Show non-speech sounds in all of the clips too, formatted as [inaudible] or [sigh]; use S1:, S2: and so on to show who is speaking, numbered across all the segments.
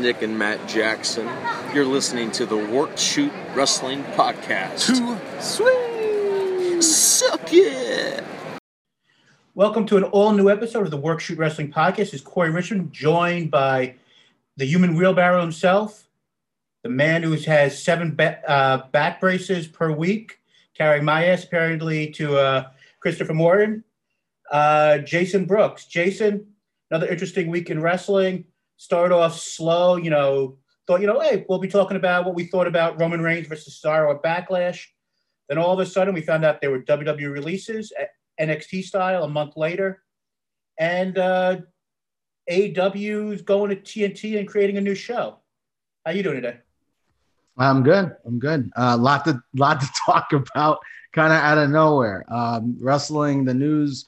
S1: Nick and Matt Jackson. You're listening to the Work Shoot Wrestling Podcast.
S2: Too sweet.
S1: Suck it!
S3: Welcome to an all new episode of the Work Shoot Wrestling Podcast. This is Corey Richmond, joined by the human wheelbarrow himself, the man who has seven ba- uh, back braces per week, carrying my ass apparently to uh, Christopher Morton, uh, Jason Brooks. Jason, another interesting week in wrestling. Start off slow, you know, thought, you know, hey, we'll be talking about what we thought about Roman Reigns versus Cesaro at Backlash. Then all of a sudden, we found out there were WWE releases, NXT style, a month later. And uh, going to TNT and creating a new show. How you doing today?
S2: I'm good. I'm good. A uh, lot to lot to [laughs] talk about, kind of out of nowhere. Um, wrestling, the news.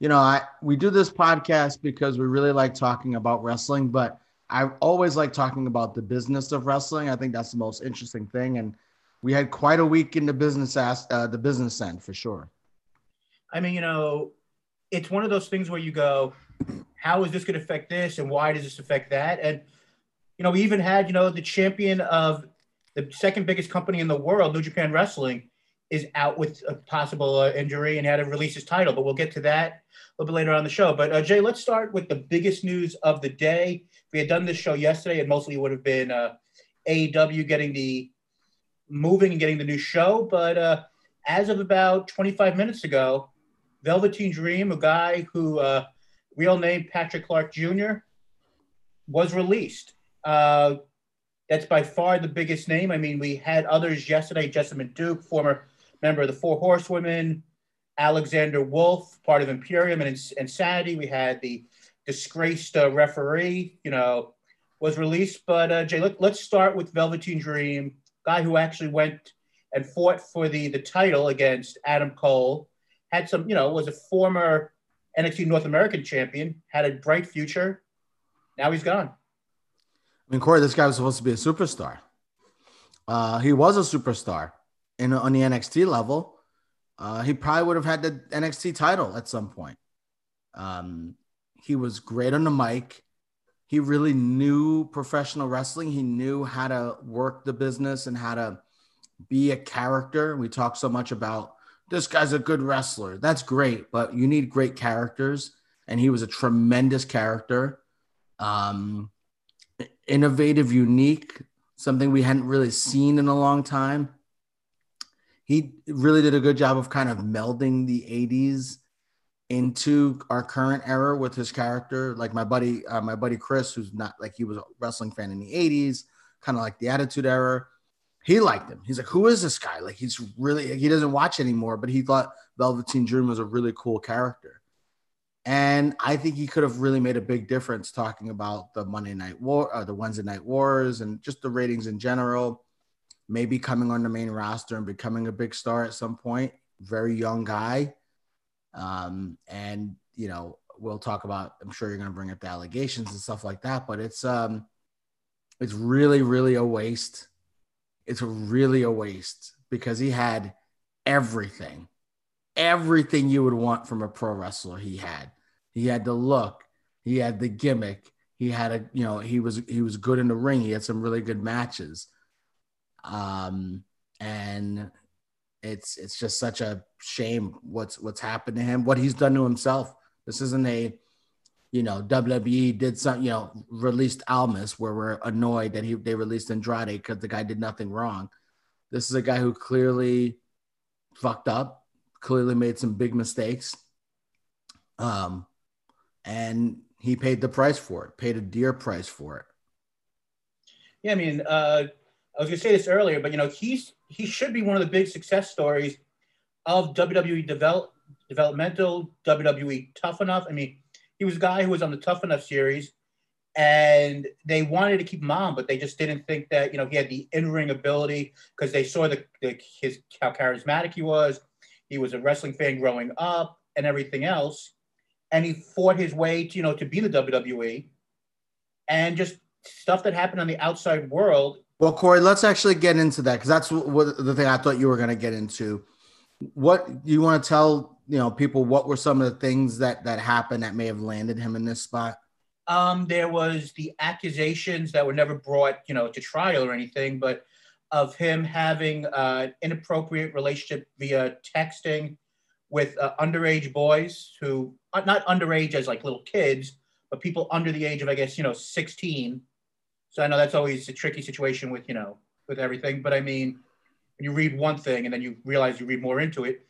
S2: You know, I we do this podcast because we really like talking about wrestling, but I always like talking about the business of wrestling. I think that's the most interesting thing, and we had quite a week in the business as, uh, the business end for sure.
S3: I mean, you know, it's one of those things where you go, how is this going to affect this, and why does this affect that? And you know, we even had you know the champion of the second biggest company in the world, New Japan Wrestling, is out with a possible uh, injury and had to release his title. But we'll get to that a little bit later on the show. But uh, Jay, let's start with the biggest news of the day. If we had done this show yesterday, it mostly would have been uh, AEW getting the moving and getting the new show. But uh, as of about 25 minutes ago, Velveteen Dream, a guy who uh, real name Patrick Clark Jr., was released. Uh, that's by far the biggest name. I mean, we had others yesterday. Jessamyn Duke, former member of the Four Horsewomen, Alexander Wolf, part of Imperium and Insanity. We had the disgraced uh, referee, you know, was released. But uh, Jay, let, let's start with Velveteen Dream, guy who actually went and fought for the the title against Adam Cole. Had some, you know, was a former NXT North American champion. Had a bright future. Now he's gone.
S2: I mean, Corey, this guy was supposed to be a superstar. Uh, he was a superstar in on the NXT level. Uh, he probably would have had the NXT title at some point. Um, he was great on the mic. He really knew professional wrestling. He knew how to work the business and how to be a character. We talk so much about this guy's a good wrestler. That's great, but you need great characters. And he was a tremendous character. Um, innovative, unique, something we hadn't really seen in a long time he really did a good job of kind of melding the 80s into our current era with his character. Like my buddy uh, my buddy chris who's not like he was a wrestling fan in the 80s kind of like the attitude era. He liked him. He's like who is this guy? Like he's really he doesn't watch anymore but he thought velveteen dream was a really cool character. And i think he could have really made a big difference talking about the monday night war uh, the wednesday night wars and just the ratings in general maybe coming on the main roster and becoming a big star at some point. Very young guy. Um, and you know, we'll talk about, I'm sure you're gonna bring up the allegations and stuff like that, but it's um it's really, really a waste. It's really a waste because he had everything, everything you would want from a pro wrestler. He had. He had the look, he had the gimmick, he had a, you know, he was he was good in the ring. He had some really good matches um, and it's it's just such a shame what's what's happened to him, what he's done to himself. This isn't a you know WWE did some you know released Almas where we're annoyed that he they released Andrade because the guy did nothing wrong. This is a guy who clearly fucked up, clearly made some big mistakes, um, and he paid the price for it, paid a dear price for it.
S3: Yeah, I mean, uh, I was to say this earlier, but you know, he's he should be one of the big success stories of WWE develop, developmental WWE Tough Enough. I mean, he was a guy who was on the Tough Enough series, and they wanted to keep him on, but they just didn't think that you know he had the in-ring ability because they saw the, the his how charismatic he was. He was a wrestling fan growing up and everything else, and he fought his way to you know to be the WWE, and just stuff that happened on the outside world
S2: well, Corey, let's actually get into that because that's what, the thing I thought you were going to get into. What you want to tell you know people? What were some of the things that that happened that may have landed him in this spot?
S3: Um, there was the accusations that were never brought, you know, to trial or anything, but of him having uh, an inappropriate relationship via texting with uh, underage boys who uh, not underage as like little kids, but people under the age of I guess you know 16. So I know that's always a tricky situation with you know with everything, but I mean, you read one thing and then you realize you read more into it.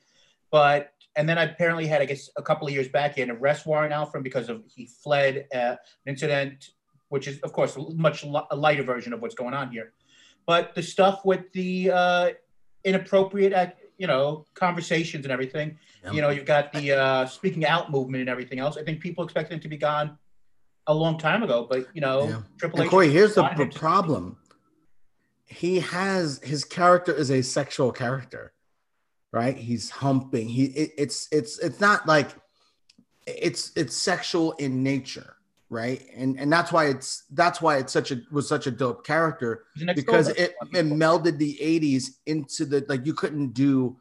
S3: But and then I apparently had I guess a couple of years back he had an arrest warrant out for him because of he fled uh, an incident, which is of course a much a lighter version of what's going on here. But the stuff with the uh, inappropriate you know conversations and everything. Yeah. You know, you've got the uh, speaking out movement and everything else. I think people expect him to be gone a long time ago, but you know,
S2: yeah. Triple H. And Corey, here's the, the problem. He has his character is a sexual character, right? He's humping. He it, it's it's it's not like it's it's sexual in nature right and and that's why it's that's why it's such a was such a dope character because it, it melded the 80s into the like you couldn't do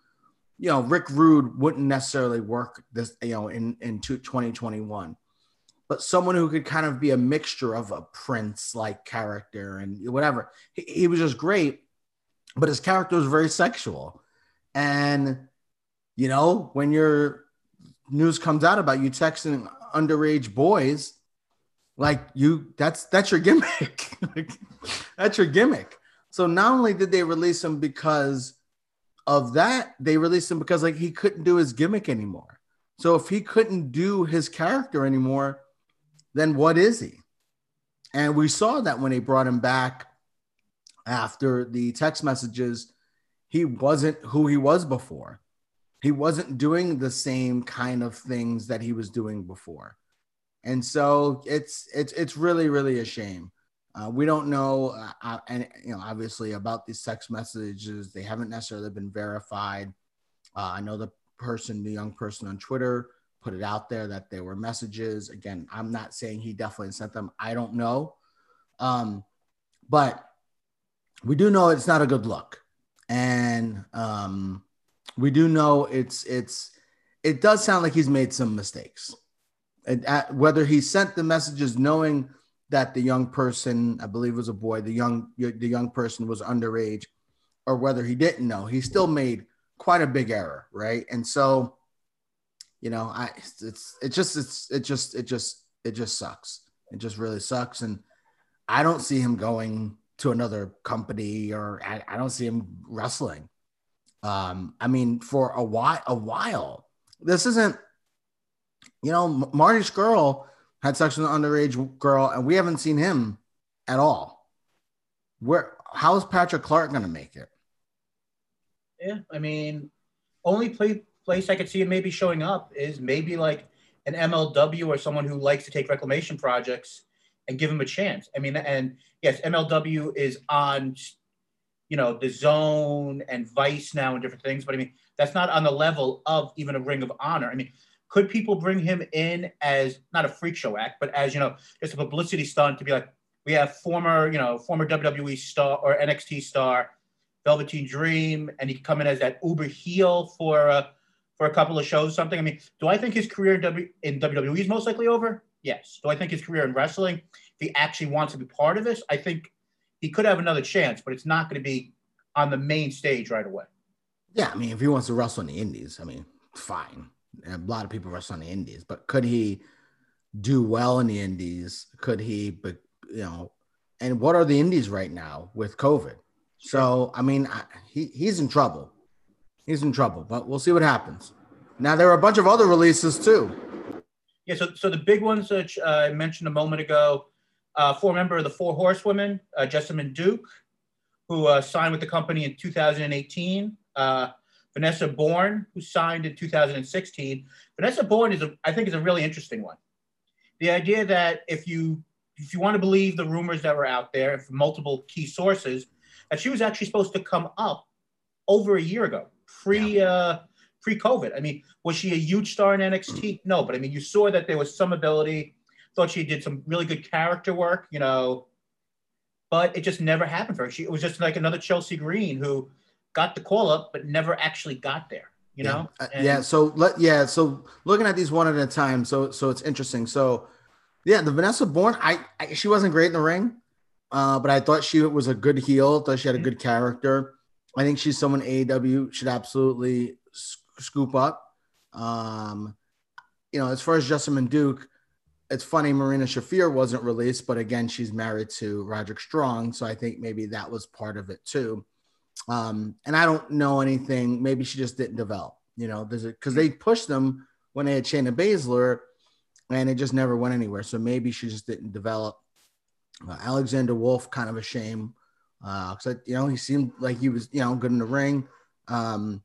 S2: you know rick rude wouldn't necessarily work this you know in in 2021 but someone who could kind of be a mixture of a prince like character and whatever he, he was just great but his character was very sexual and you know when your news comes out about you texting underage boys like you, that's that's your gimmick. [laughs] that's your gimmick. So not only did they release him because of that, they released him because like he couldn't do his gimmick anymore. So if he couldn't do his character anymore, then what is he? And we saw that when they brought him back after the text messages, he wasn't who he was before. He wasn't doing the same kind of things that he was doing before and so it's it's it's really really a shame. Uh, we don't know, uh, uh, and you know, obviously about these text messages, they haven't necessarily been verified. Uh, I know the person, the young person on Twitter, put it out there that there were messages. Again, I'm not saying he definitely sent them. I don't know, um, but we do know it's not a good look, and um, we do know it's it's it does sound like he's made some mistakes at, whether he sent the messages knowing that the young person, I believe was a boy, the young the young person was underage, or whether he didn't know, he still made quite a big error, right? And so, you know, I it's it just it's it just it just it just sucks. It just really sucks, and I don't see him going to another company, or I, I don't see him wrestling. Um, I mean, for a while, a while, this isn't you know, Marty Scurll had sex with an underage girl, and we haven't seen him at all. Where how is Patrick Clark going to make it?
S3: Yeah, I mean, only play, place I could see him maybe showing up is maybe like an MLW or someone who likes to take reclamation projects and give him a chance. I mean, and yes, MLW is on, you know, the zone and Vice now and different things, but I mean, that's not on the level of even a Ring of Honor. I mean, could people bring him in as not a freak show act, but as you know, just a publicity stunt to be like, we have former, you know, former WWE star or NXT star, Velveteen Dream, and he come in as that Uber heel for uh, for a couple of shows, something. I mean, do I think his career in, w- in WWE is most likely over? Yes. Do I think his career in wrestling, if he actually wants to be part of this, I think he could have another chance, but it's not going to be on the main stage right away.
S2: Yeah, I mean, if he wants to wrestle in the Indies, I mean, fine a lot of people wrestle on the Indies, but could he do well in the Indies? Could he, but you know, and what are the Indies right now with COVID? So, I mean, I, he, he's in trouble. He's in trouble, but we'll see what happens. Now, there are a bunch of other releases too.
S3: Yeah, so, so the big ones that uh, I mentioned a moment ago, uh, former member of the Four Horsewomen, uh, Jessamyn Duke, who uh, signed with the company in 2018. Uh, Vanessa Borne, who signed in 2016. Vanessa Borne is, a, I think, is a really interesting one. The idea that if you if you want to believe the rumors that were out there from multiple key sources, that she was actually supposed to come up over a year ago, pre yeah. uh, pre COVID. I mean, was she a huge star in NXT? No, but I mean, you saw that there was some ability. Thought she did some really good character work, you know, but it just never happened for her. She it was just like another Chelsea Green who got the call up, but never actually got there. You
S2: yeah.
S3: know?
S2: Uh, and- yeah. So let yeah. So looking at these one at a time. So so it's interesting. So Yeah, the Vanessa Borne, I, I she wasn't great in the ring, uh, but I thought she was a good heel. Thought she had a good character. I think she's someone AEW should absolutely scoop up. Um, you know, as far as Jessamyn Duke, it's funny Marina Shafir wasn't released, but again, she's married to Roderick Strong, so I think maybe that was part of it too. Um, and I don't know anything. Maybe she just didn't develop. You know, because they pushed them when they had Shayna Baszler, and it just never went anywhere. So maybe she just didn't develop. Uh, Alexander Wolf, kind of a shame, because uh, you know he seemed like he was you know good in the ring. Um,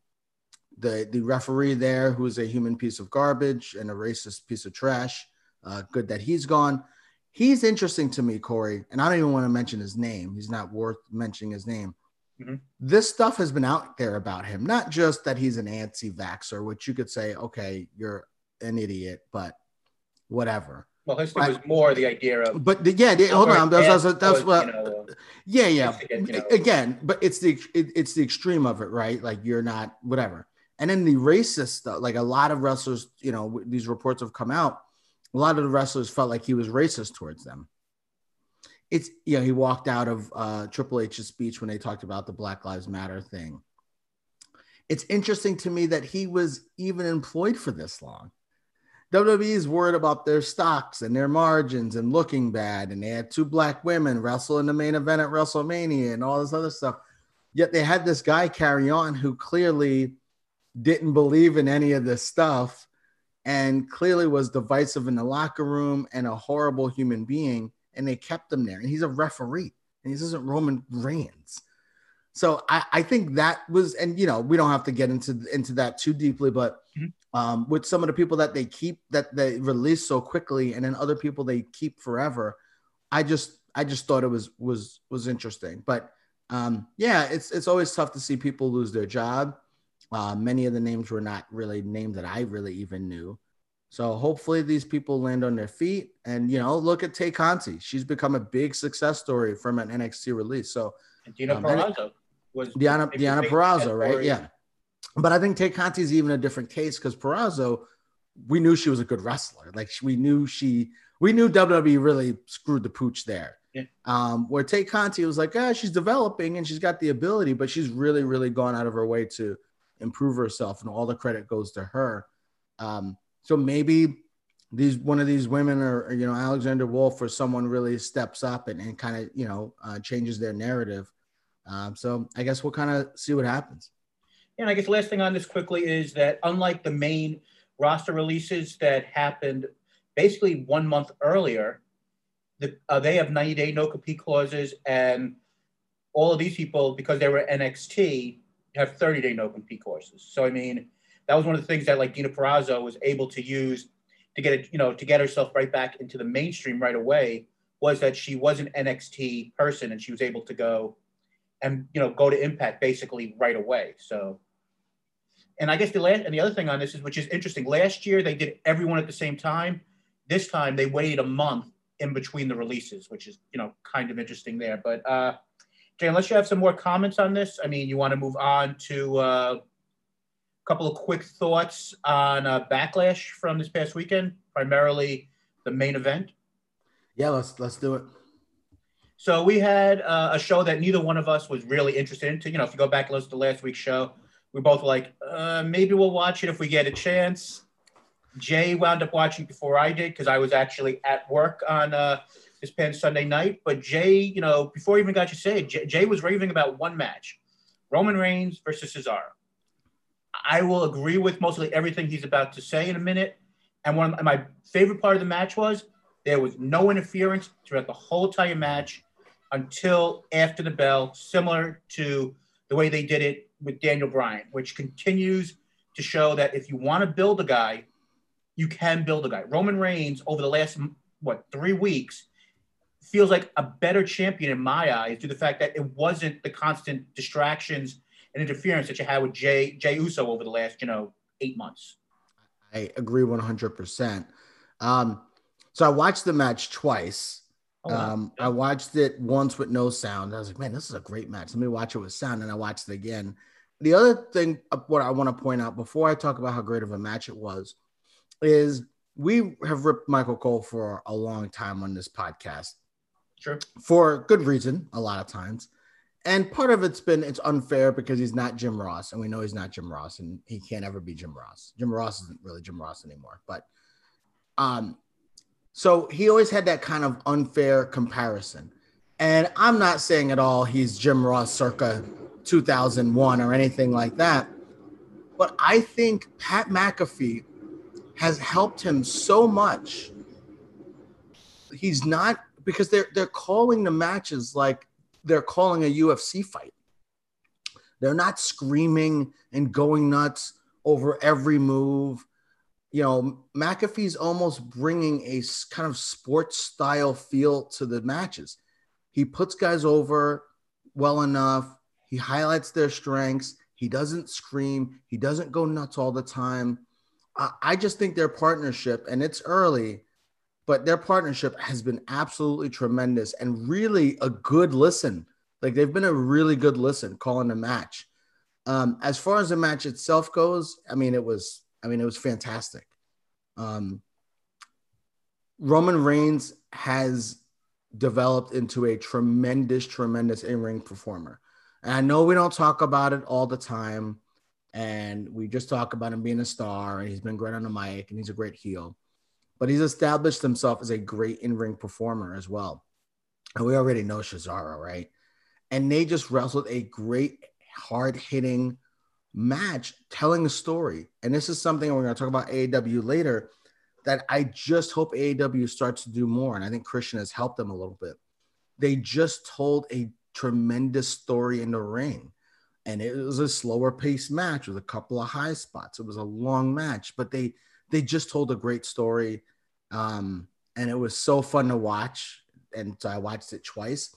S2: the the referee there, who's a human piece of garbage and a racist piece of trash. Uh, good that he's gone. He's interesting to me, Corey, and I don't even want to mention his name. He's not worth mentioning his name. Mm-hmm. This stuff has been out there about him, not just that he's an anti-vaxer, which you could say, okay, you're an idiot, but whatever.
S3: Well, his thing was more the idea of.
S2: But the, yeah, the, hold on. That's, that's, that's what. You know, yeah, yeah. Again, you know, again, but it's the it, it's the extreme of it, right? Like you're not whatever. And then the racist stuff, like a lot of wrestlers, you know, these reports have come out. A lot of the wrestlers felt like he was racist towards them. It's you know he walked out of uh, Triple H's speech when they talked about the Black Lives Matter thing. It's interesting to me that he was even employed for this long. WWE is worried about their stocks and their margins and looking bad. And they had two black women wrestle in the main event at WrestleMania and all this other stuff. Yet they had this guy carry on who clearly didn't believe in any of this stuff and clearly was divisive in the locker room and a horrible human being. And they kept him there. And he's a referee and he isn't Roman Reigns. So I, I think that was, and you know, we don't have to get into into that too deeply, but mm-hmm um, with some of the people that they keep that they release so quickly, and then other people they keep forever. I just I just thought it was was was interesting, but um, yeah, it's it's always tough to see people lose their job. Uh, many of the names were not really names that I really even knew. So hopefully these people land on their feet. And you know, look at Tay Conti. She's become a big success story from an NXT release. So
S3: and Dina um, was
S2: Deonna Deonna Purrazzo, right? Yeah. But I think Tay Conti is even a different case because Purrazzo, we knew she was a good wrestler. Like we knew she, we knew WWE really screwed the pooch there. Yeah. Um, where Tay Conti was like, ah, she's developing and she's got the ability, but she's really, really gone out of her way to improve herself, and all the credit goes to her. Um, so maybe these one of these women or, or, you know Alexander Wolf or someone really steps up and, and kind of you know uh, changes their narrative. Um, so I guess we'll kind of see what happens.
S3: And I guess the last thing on this quickly is that unlike the main roster releases that happened basically one month earlier, the, uh, they have 90 day no compete clauses, and all of these people, because they were NXT, have 30 day no compete clauses. So I mean, that was one of the things that like Dina Purrazzo was able to use to get it, you know, to get herself right back into the mainstream right away was that she was an NXT person and she was able to go and you know go to Impact basically right away. So and I guess the last and the other thing on this is which is interesting. Last year they did everyone at the same time. This time they waited a month in between the releases, which is you know kind of interesting there. But uh, Jay, unless you have some more comments on this, I mean, you want to move on to uh, a couple of quick thoughts on uh, Backlash from this past weekend, primarily the main event.
S2: Yeah, let's let's do it.
S3: So we had uh, a show that neither one of us was really interested in. To, you know, if you go back and listen to last week's show, we both were like, uh, maybe we'll watch it if we get a chance. Jay wound up watching before I did because I was actually at work on uh, this past Sunday night. But Jay, you know, before even got to say Jay, Jay was raving about one match Roman Reigns versus Cesaro. I will agree with mostly everything he's about to say in a minute. And one of my favorite part of the match was there was no interference throughout the whole entire match until after the bell, similar to the way they did it with Daniel Bryan, which continues to show that if you want to build a guy, you can build a guy. Roman Reigns over the last what three weeks feels like a better champion in my eyes due to the fact that it wasn't the constant distractions and interference that you had with Jay Jey Uso over the last you know eight months.
S2: I agree one hundred percent. Um, so I watched the match twice. Oh, wow. um, I watched it once with no sound. I was like, man, this is a great match. Let me watch it with sound. And I watched it again. The other thing, what I want to point out before I talk about how great of a match it was, is we have ripped Michael Cole for a long time on this podcast.
S3: Sure.
S2: For good reason, a lot of times. And part of it's been it's unfair because he's not Jim Ross, and we know he's not Jim Ross, and he can't ever be Jim Ross. Jim Ross isn't really Jim Ross anymore. But um, so he always had that kind of unfair comparison. And I'm not saying at all he's Jim Ross circa 2001 or anything like that. But I think Pat McAfee has helped him so much. He's not because they're they're calling the matches like they're calling a UFC fight. They're not screaming and going nuts over every move. You know, McAfee's almost bringing a kind of sports style feel to the matches. He puts guys over well enough. He highlights their strengths. He doesn't scream. He doesn't go nuts all the time. I just think their partnership, and it's early, but their partnership has been absolutely tremendous and really a good listen. Like they've been a really good listen calling the match. Um, as far as the match itself goes, I mean, it was, I mean, it was fantastic. Um, Roman Reigns has developed into a tremendous, tremendous in-ring performer. And I know we don't talk about it all the time, and we just talk about him being a star, and he's been great on the mic, and he's a great heel but he's established himself as a great in-ring performer as well. And we already know Cesaro, right? And they just wrestled a great, hard-hitting match, telling a story. And this is something we're going to talk about AEW later. That I just hope AEW starts to do more, and I think Christian has helped them a little bit. They just told a tremendous story in the ring, and it was a slower paced match with a couple of high spots. It was a long match, but they they just told a great story. Um, and it was so fun to watch. And so I watched it twice.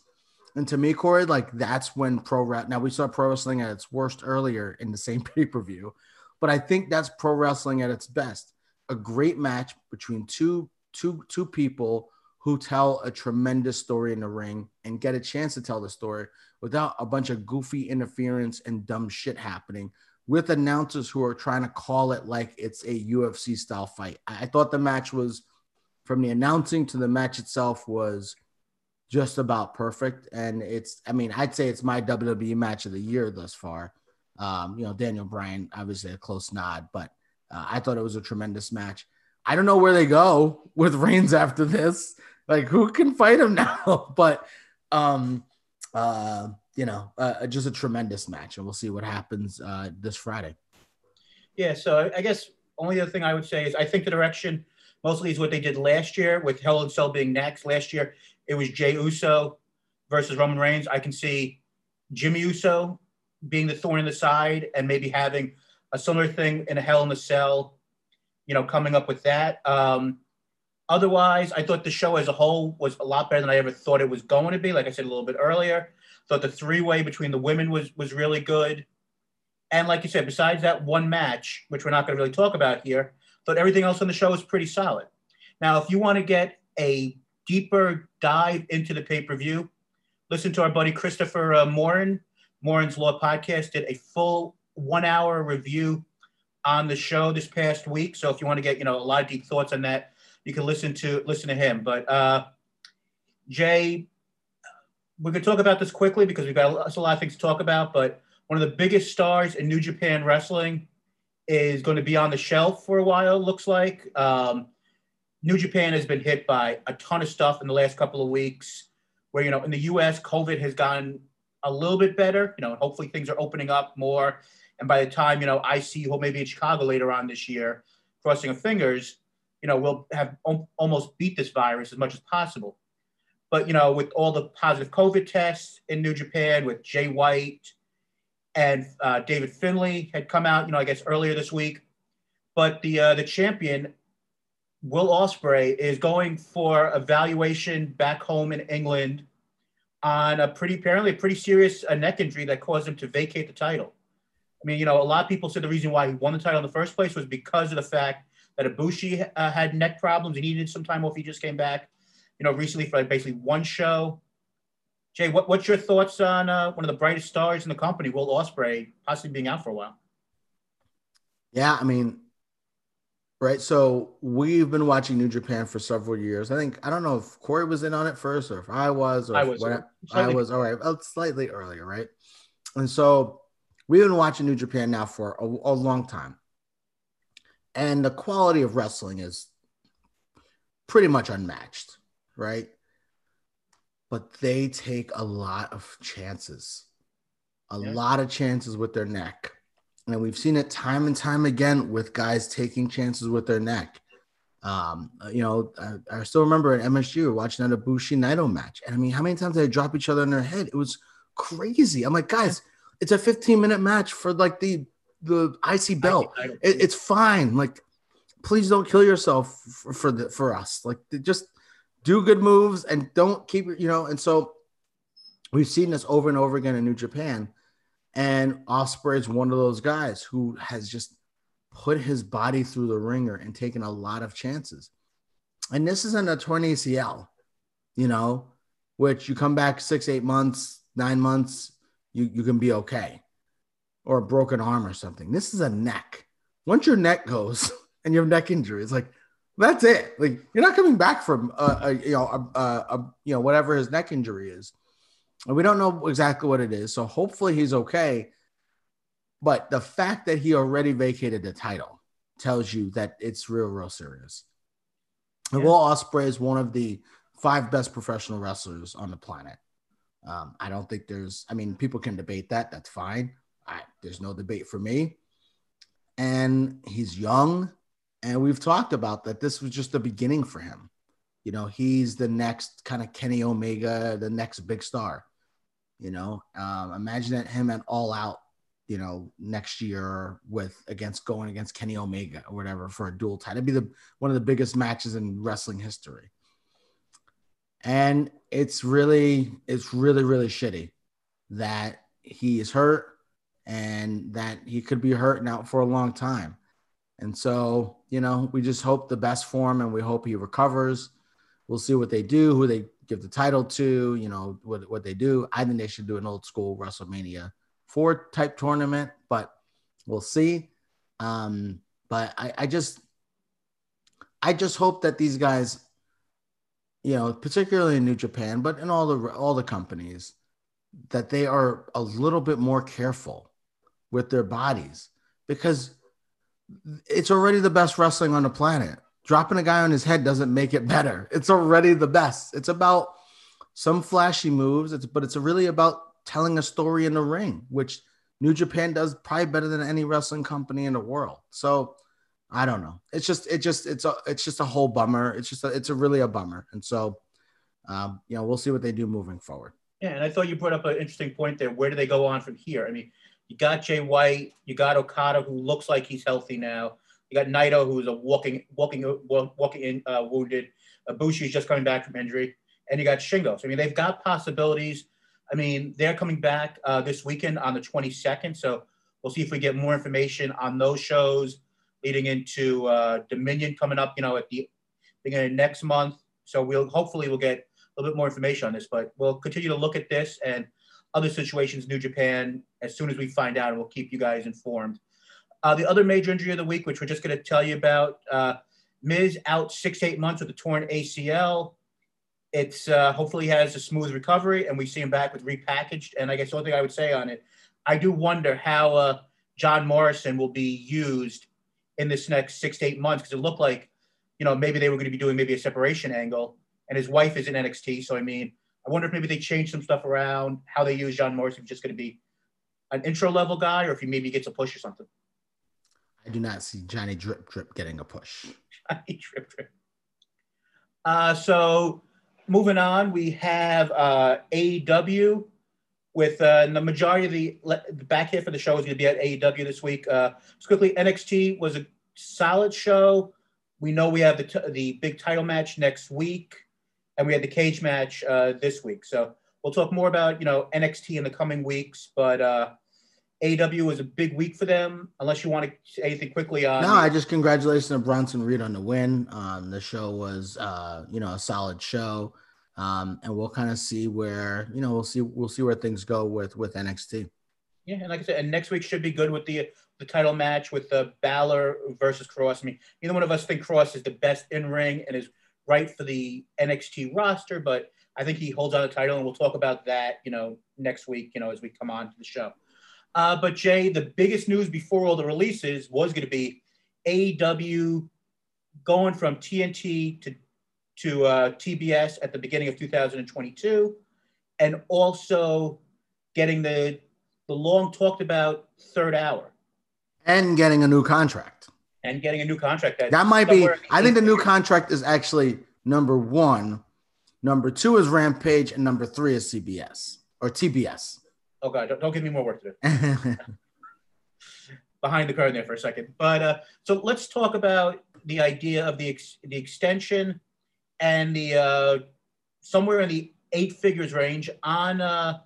S2: And to me, Corey, like that's when pro wrestling. Now we saw pro wrestling at its worst earlier in the same [laughs] pay per view, but I think that's pro wrestling at its best. A great match between two two two people who tell a tremendous story in the ring and get a chance to tell the story without a bunch of goofy interference and dumb shit happening with announcers who are trying to call it like it's a UFC style fight. I thought the match was from the announcing to the match itself was just about perfect. And it's, I mean, I'd say it's my WWE match of the year thus far. Um, you know, Daniel Bryan, obviously a close nod, but uh, I thought it was a tremendous match. I don't know where they go [laughs] with Reigns after this. Like, who can fight him [laughs] now? but, um, uh, you know, uh, just a tremendous match, and we'll see what happens uh, this Friday.
S3: Yeah, so I guess only other thing I would say is I think the direction mostly is what they did last year with Hell in Cell being next. Last year it was Jey Uso versus Roman Reigns. I can see Jimmy Uso being the thorn in the side and maybe having a similar thing in a Hell in a Cell, you know, coming up with that. Um, otherwise, I thought the show as a whole was a lot better than I ever thought it was going to be. Like I said a little bit earlier, Thought the three way between the women was was really good. And like you said, besides that one match, which we're not going to really talk about here, thought everything else on the show was pretty solid. Now, if you want to get a deeper dive into the pay per view, listen to our buddy Christopher uh, Morin. Morin's Law Podcast did a full one hour review on the show this past week. So if you want to get you know a lot of deep thoughts on that, you can listen to listen to him. But uh, Jay, we could talk about this quickly because we've got a, a lot of things to talk about. But one of the biggest stars in New Japan Wrestling is going to be on the shelf for a while. Looks like um, New Japan has been hit by a ton of stuff in the last couple of weeks. Where you know in the U.S. COVID has gotten a little bit better. You know, hopefully things are opening up more. And by the time you know I see who maybe in Chicago later on this year, crossing our fingers, you know we'll have almost beat this virus as much as possible. But you know, with all the positive COVID tests in New Japan, with Jay White and uh, David Finlay had come out, you know, I guess earlier this week. But the uh, the champion, Will Ospreay, is going for evaluation back home in England on a pretty apparently a pretty serious uh, neck injury that caused him to vacate the title. I mean, you know, a lot of people said the reason why he won the title in the first place was because of the fact that Ibushi uh, had neck problems. And he needed some time off. He just came back you know, recently for like basically one show. Jay, what, what's your thoughts on uh, one of the brightest stars in the company, Will Ospreay, possibly being out for a while?
S2: Yeah, I mean, right? So we've been watching New Japan for several years. I think I don't know if Corey was in on it first or if I was or
S3: I was.
S2: I was all right, uh, slightly earlier, right? And so we've been watching New Japan now for a, a long time, and the quality of wrestling is pretty much unmatched, right? But they take a lot of chances, a
S3: Yeah.
S2: lot of chances with their neck. And we've seen it time and time again with guys taking chances with their neck. Um, you know, I, I still remember at MSU watching that Ibushi Naito match. And I mean, how many times did they drop each other in their head? It was crazy. I'm like, guys, it's a 15 minute match for like the the IC belt.
S3: I don't-
S2: It, it's fine. Like, please don't kill yourself for, for the for us. Like, just do good moves and don't keep you know. And so we've seen this over and over again in New Japan. And Ospreay is one of those guys who has just put his body through the ringer and taken a lot of chances. And this isn't a torn ACL, you know, which you come back six, eight months, nine months, you, you can be okay. Or a broken arm or something. This is a neck. Once your neck goes [laughs] and you have neck injury, it's like that's it. Like you're not coming back from a, a you know a, a, a you know whatever his neck injury is. And we don't know exactly what it is. So hopefully he's okay. But the fact that he already vacated the title tells you that it's real, real serious. And
S3: Yeah.
S2: Will Ospreay is one of the five best professional wrestlers on the planet. Um, I don't think there's, I mean, people can debate that. That's fine. I, there's no debate for me. And he's young. And we've talked about that. This was just the beginning for him. You know, he's the next kind of Kenny Omega, the next big star. You know, um, imagine that him at All Out, you know, next year with against going against Kenny Omega or whatever for a dual title. It'd be the one of the biggest matches in wrestling history. And it's really, it's really, really shitty that he is hurt and that he could be hurt now for a long time. And so, you know, we just hope the best for him and we hope he recovers. We'll see what they do, who they give the title to, you know, what, what they do. I think they should do an old school WrestleMania 4 type tournament, but we'll see. Um, but I, I just, I just hope that these guys, you know, particularly in New Japan, but in all the all the companies, that they are a little bit more careful with their bodies because it's already the best wrestling on the planet. Dropping a guy on his head doesn't make it better. It's already the best. It's about some flashy moves, it's, but it's really about telling a story in the ring, which New Japan does probably better than any wrestling company in the world. So I don't know. It's just, it just, it's a, it's just a whole bummer. It's just, a, it's a really a bummer. And so, um, you know, we'll see what they do moving forward.
S3: Yeah, and I thought you brought up an interesting point there. Where do they go on from here? I mean, you got Jay White, you got Okada, who looks like he's healthy now. You got Naito, who's a walking, walking, walking in uh, wounded. Ibushi's just coming back from injury, and you got Shingo. So I mean, they've got possibilities. I mean, they're coming back uh, this weekend on the 22nd. So we'll see if we get more information on those shows leading into uh, Dominion coming up. You know, at the beginning of next month. So we'll hopefully we'll get a little bit more information on this, but we'll continue to look at this and other situations, New Japan, as soon as we find out, and we'll keep you guys informed. Uh, the other major injury of the week, which we're just going to tell you about, uh, Miz out six eight months with a torn ACL. It's uh, hopefully has a smooth recovery, and we see him back with repackaged. And I guess the only thing I would say on it, I do wonder how uh, John Morrison will be used in this next six to eight months because it looked like, you know, maybe they were going to be doing maybe a separation angle, and his wife is in NXT. So I mean, I wonder if maybe they changed some stuff around, how they use John Morrison, just going to be an intro level guy, or if he maybe gets a push or something.
S2: I do not see Johnny Drip Drip getting a push. [laughs]
S3: trip, trip. Uh, so moving on, we have uh, AEW with uh, the majority of the, le- the back half of the show is going to be at AEW this week. Uh, just quickly, NXT was a solid show. We know we have the, t- the big title match next week, and we had the cage match uh, this week. So we'll talk more about you know NXT in the coming weeks, but AEW was a big week for them. Unless you want to say anything quickly on
S2: no, I just congratulations to Bronson Reed on the win. Um, the show was, uh, you know, a solid show, um, and we'll kind of see where, you know, we'll see, we'll see where things go with with NXT.
S3: Yeah, and like I said, and next week should be good with the the title match with the uh, Balor versus Kross. I mean, neither one of us think Kross is the best in ring and is right for the NXT roster, but I think he holds on the title, and we'll talk about that, you know, next week, you know, as we come on to the show. Uh, but Jay, the biggest news before all the releases was going to be AEW going from TNT to to uh, TBS at the beginning of 2022, and also getting the the long talked about third hour,
S2: and getting a new contract,
S3: and getting a new contract.
S2: That, that might be. I think the new contract is actually number one. Number two is Rampage, and number three is CBS or TBS.
S3: Oh God, don't, don't give me more work to do. [laughs] Behind the curtain there for a second, but uh, so let's talk about the idea of the ex- the extension and the uh, somewhere in the eight figures range on uh,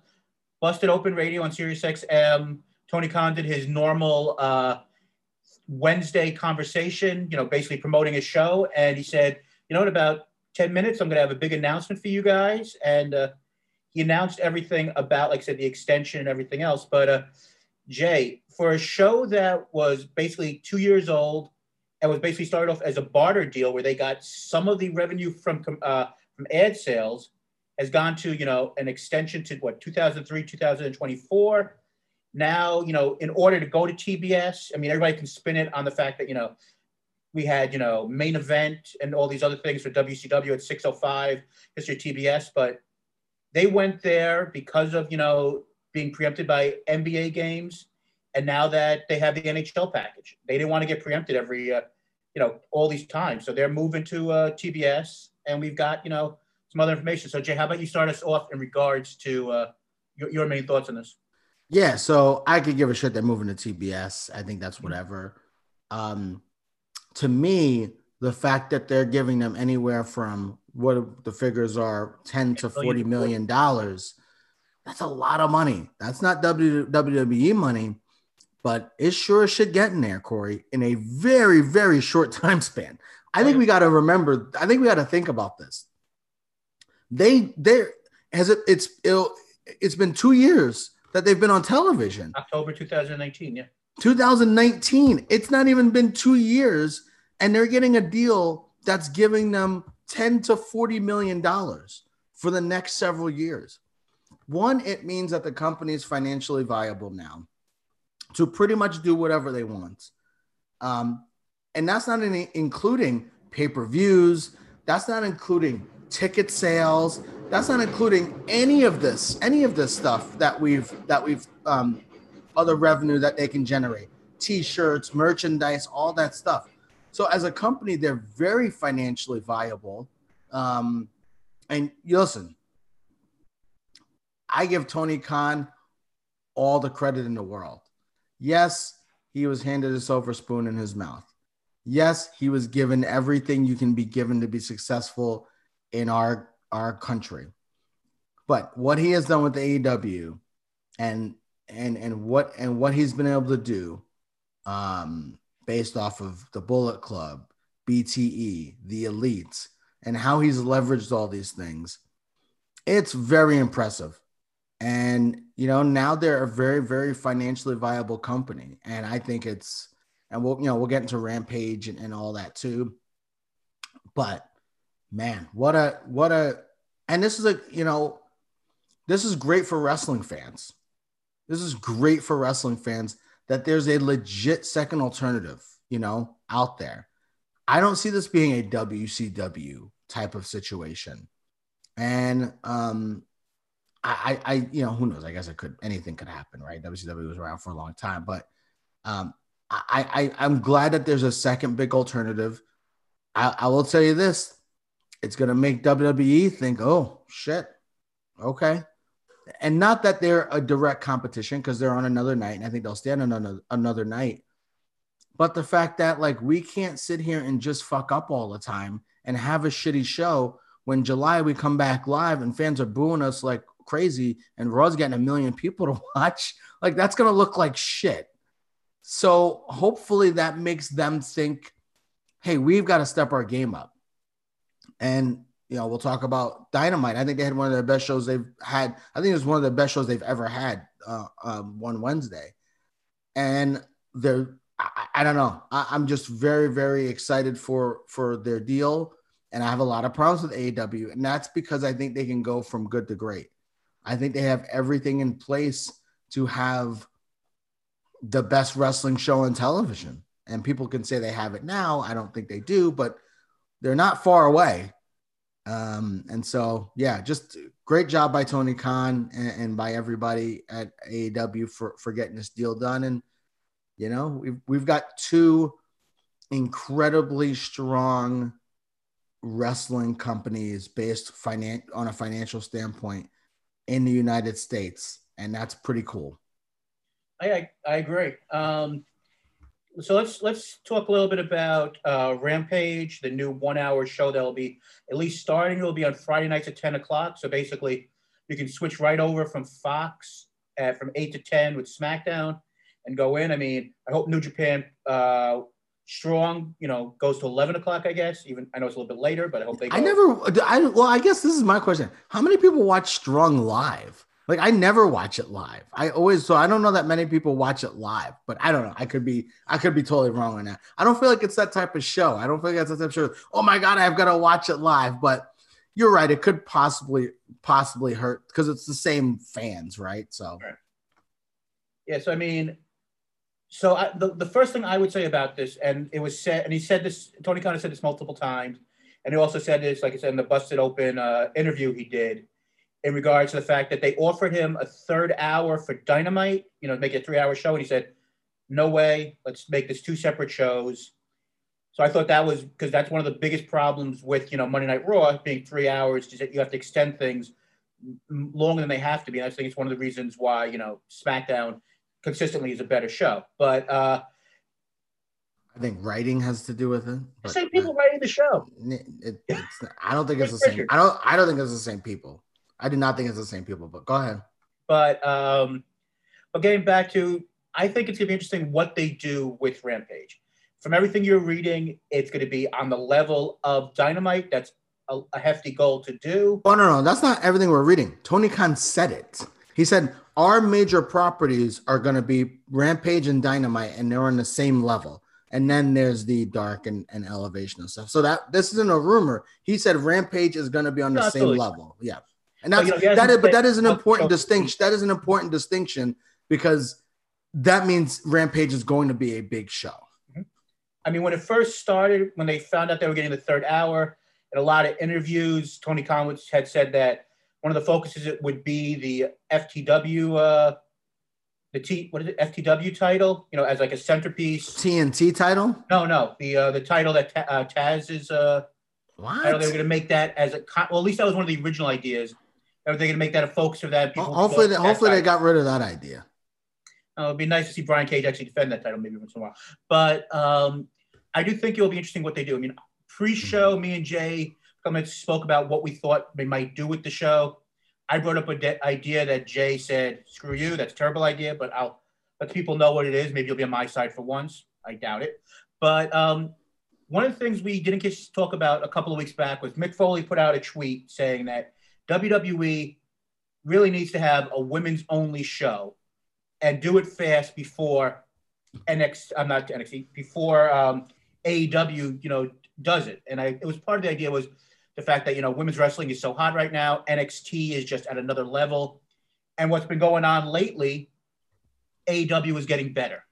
S3: Busted Open Radio on Sirius XM. Tony Khan did his normal uh, Wednesday conversation, you know, basically promoting his show, and he said, you know, in about ten minutes, I'm going to have a big announcement for you guys, and uh, he announced everything about, like I said, the extension and everything else. But uh, Jay, for a show that was basically two years old and was basically started off as a barter deal where they got some of the revenue from uh, from ad sales has gone to you know an extension to what 2003 2024 now you know in order to go to tbs i mean everybody can spin it on the fact that you know we had you know main event and all these other things for wcw at 605 history tbs but they went there because of you know being preempted by nba games and now that they have the NHL package, they didn't want to get preempted every, uh, you know, all these times. So they're moving to uh, TBS, and we've got, you know, some other information. So Jay, how about you start us off in regards to uh, your, your main thoughts on this?
S2: Yeah, so I could give a shit they're moving to TBS. I think that's whatever. Um, to me, the fact that they're giving them anywhere from what the figures are 10 to 40 million dollars that's a lot of money that's not WWE money but it sure should get in there, Corey, in a very, very short [laughs] time span. I think we got to remember. I think we got to think about this. They, they has it. It's it, it's been two years that they've been on television.
S3: October 2019, yeah.
S2: 2019. It's not even been two years, and they're getting a deal that's giving them 10 to 40 million dollars for the next several years. One, it means that the company is financially viable now to pretty much do whatever they want. Um, and that's not any, including pay per views, that's not including ticket sales, that's not including any of this, any of this stuff that we've, that we've, um, other revenue that they can generate t-shirts merchandise all that stuff so as a company they're very financially viable um, and listen i give tony khan all the credit in the world Yes, he was handed a silver spoon in his mouth. Yes, he was given everything you can be given to be successful in our our country. But what he has done with the AEW and and and what and what he's been able to do um based off of the Bullet Club, BTE, the elites, and how he's leveraged all these things, it's very impressive. And you know, now they're a very, very financially viable company. And I think it's and we'll, you know, we'll get into Rampage and, and all that too. But man, what a what a and this is a, you know, this is great for wrestling fans. This is great for wrestling fans that there's a legit second alternative, you know, out there. I don't see this being a WCW type of situation. And um, I, I, you know, who knows? I guess it could anything could happen, right? WCW was around for a long time, but um, I, I, I'm glad that there's a second big alternative. I, I will tell you this: it's going to make WWE think, "Oh shit, okay," and not that they're a direct competition because they're on another night, and I think they'll stand on another, another night. But the fact that like we can't sit here and just fuck up all the time and have a shitty show when July we come back live and fans are booing us like crazy and Raw's getting a million people to [laughs] watch, like that's going to look like shit. So hopefully that makes them think, hey, we've got to step our game up. And you know, we'll talk about Dynamite. I think they had one of the best shows they've had. I think it was one of the best shows they've ever had uh, um, one Wednesday. And they're, I, I don't know. I, I'm just very, very excited for for their deal. And I have a lot of problems with AEW. And that's because I think they can go from good to great. I think they have everything in place to have the best wrestling show on television. And people can say they have it now. I don't think they do, but they're not far away. Um, and so, yeah, just great job by Tony Khan and, and, by everybody at AEW for, for getting this deal done. And, you know, we've, we've got two incredibly strong wrestling companies based finan- on a financial standpoint in the United States. And that's pretty cool.
S3: I, I, I agree. Um, so let's let's talk a little bit about uh, Rampage, the new one-hour show that will be at least starting. It will be on Friday nights at ten o'clock. So basically, you can switch right over from Fox at from eight to ten with SmackDown and go in. I mean, I hope New Japan uh, Strong, you know, goes to eleven o'clock. I guess even I know it's a little bit later, but I hope they. Go.
S2: I never. I well, I guess this is my question. How many people watch Strong live? Like I never watch it live. I always so I don't know that many people watch it live, but I don't know. I could be I could be totally wrong on that. I don't feel like it's that type of show. I don't feel like that's that type of show. Oh my god, I've got to watch it live. But you're right. It could possibly possibly hurt because it's the same fans, right? So. Right.
S3: So I mean, so I, the the first thing I would say about this, and it was said, and he said this. Tony Khan said this multiple times, and he also said this, like I said in the Busted Open uh, interview he did in regards to the fact that they offered him a third hour for Dynamite, you know, make it a three hour show. And he said, no way, let's make this two separate shows. So I thought that was because that's one of the biggest problems with, you know, Monday Night Raw being three hours, is that you have to extend things longer than they have to be. And I think it's one of the reasons why, you know, SmackDown consistently is a better show. But, uh,
S2: I think writing has to do with it.
S3: The same people writing the show.
S2: It, I don't think it's the same. I don't. I don't think it's the same people. I do not think it's the same people, but go ahead.
S3: But um, but getting back to, I think it's gonna be interesting what they do with Rampage. From everything you're reading, it's gonna be on the level of Dynamite. That's a, a hefty goal to do.
S2: Oh no, no, that's not everything we're reading. Tony Khan said it. He said our major properties are going to be Rampage and Dynamite, and they're on the same level. And then there's the dark and, and elevation and stuff. So that this isn't a rumor. He said Rampage is going to be on the same level. Yeah. And that's, but, you know, that is, but that is an important distinction. That is an important distinction because that means Rampage is going to be a big show. Mm-hmm.
S3: I mean, when it first started, when they found out they were getting the third hour, in a lot of interviews, Tony Khan had said that one of the focuses would be the FTW, uh, the T, what is it, FTW title? You know, as like a centerpiece.
S2: TNT title?
S3: No, no, the uh, the title that uh, Taz is. Uh, what? they were going to make that as a well. At least that was one of the original ideas. Are they going to make that a focus of that?
S2: People hopefully, they, hopefully they got rid of that idea.
S3: Uh, it'd be nice to see Brian Cage actually defend that title maybe once in a while. But um, I do think it will be interesting what they do. I mean, pre-show, mm-hmm. me and Jay and spoke about what we thought they might do with the show. I brought up a de- idea that Jay said, "Screw you, that's a terrible idea," but I'll let people know what it is. Maybe you'll be on my side for once. I doubt it. But um, one of the things we didn't get to talk about a couple of weeks back was Mick Foley put out a tweet saying that WWE really needs to have a women's only show and do it fast before NXT. I'm not NXT before um, AEW. You know, does it? And I, it was part of the idea was the fact that you know women's wrestling is so hot right now. NXT is just at another level, and what's been going on lately, AEW is getting better.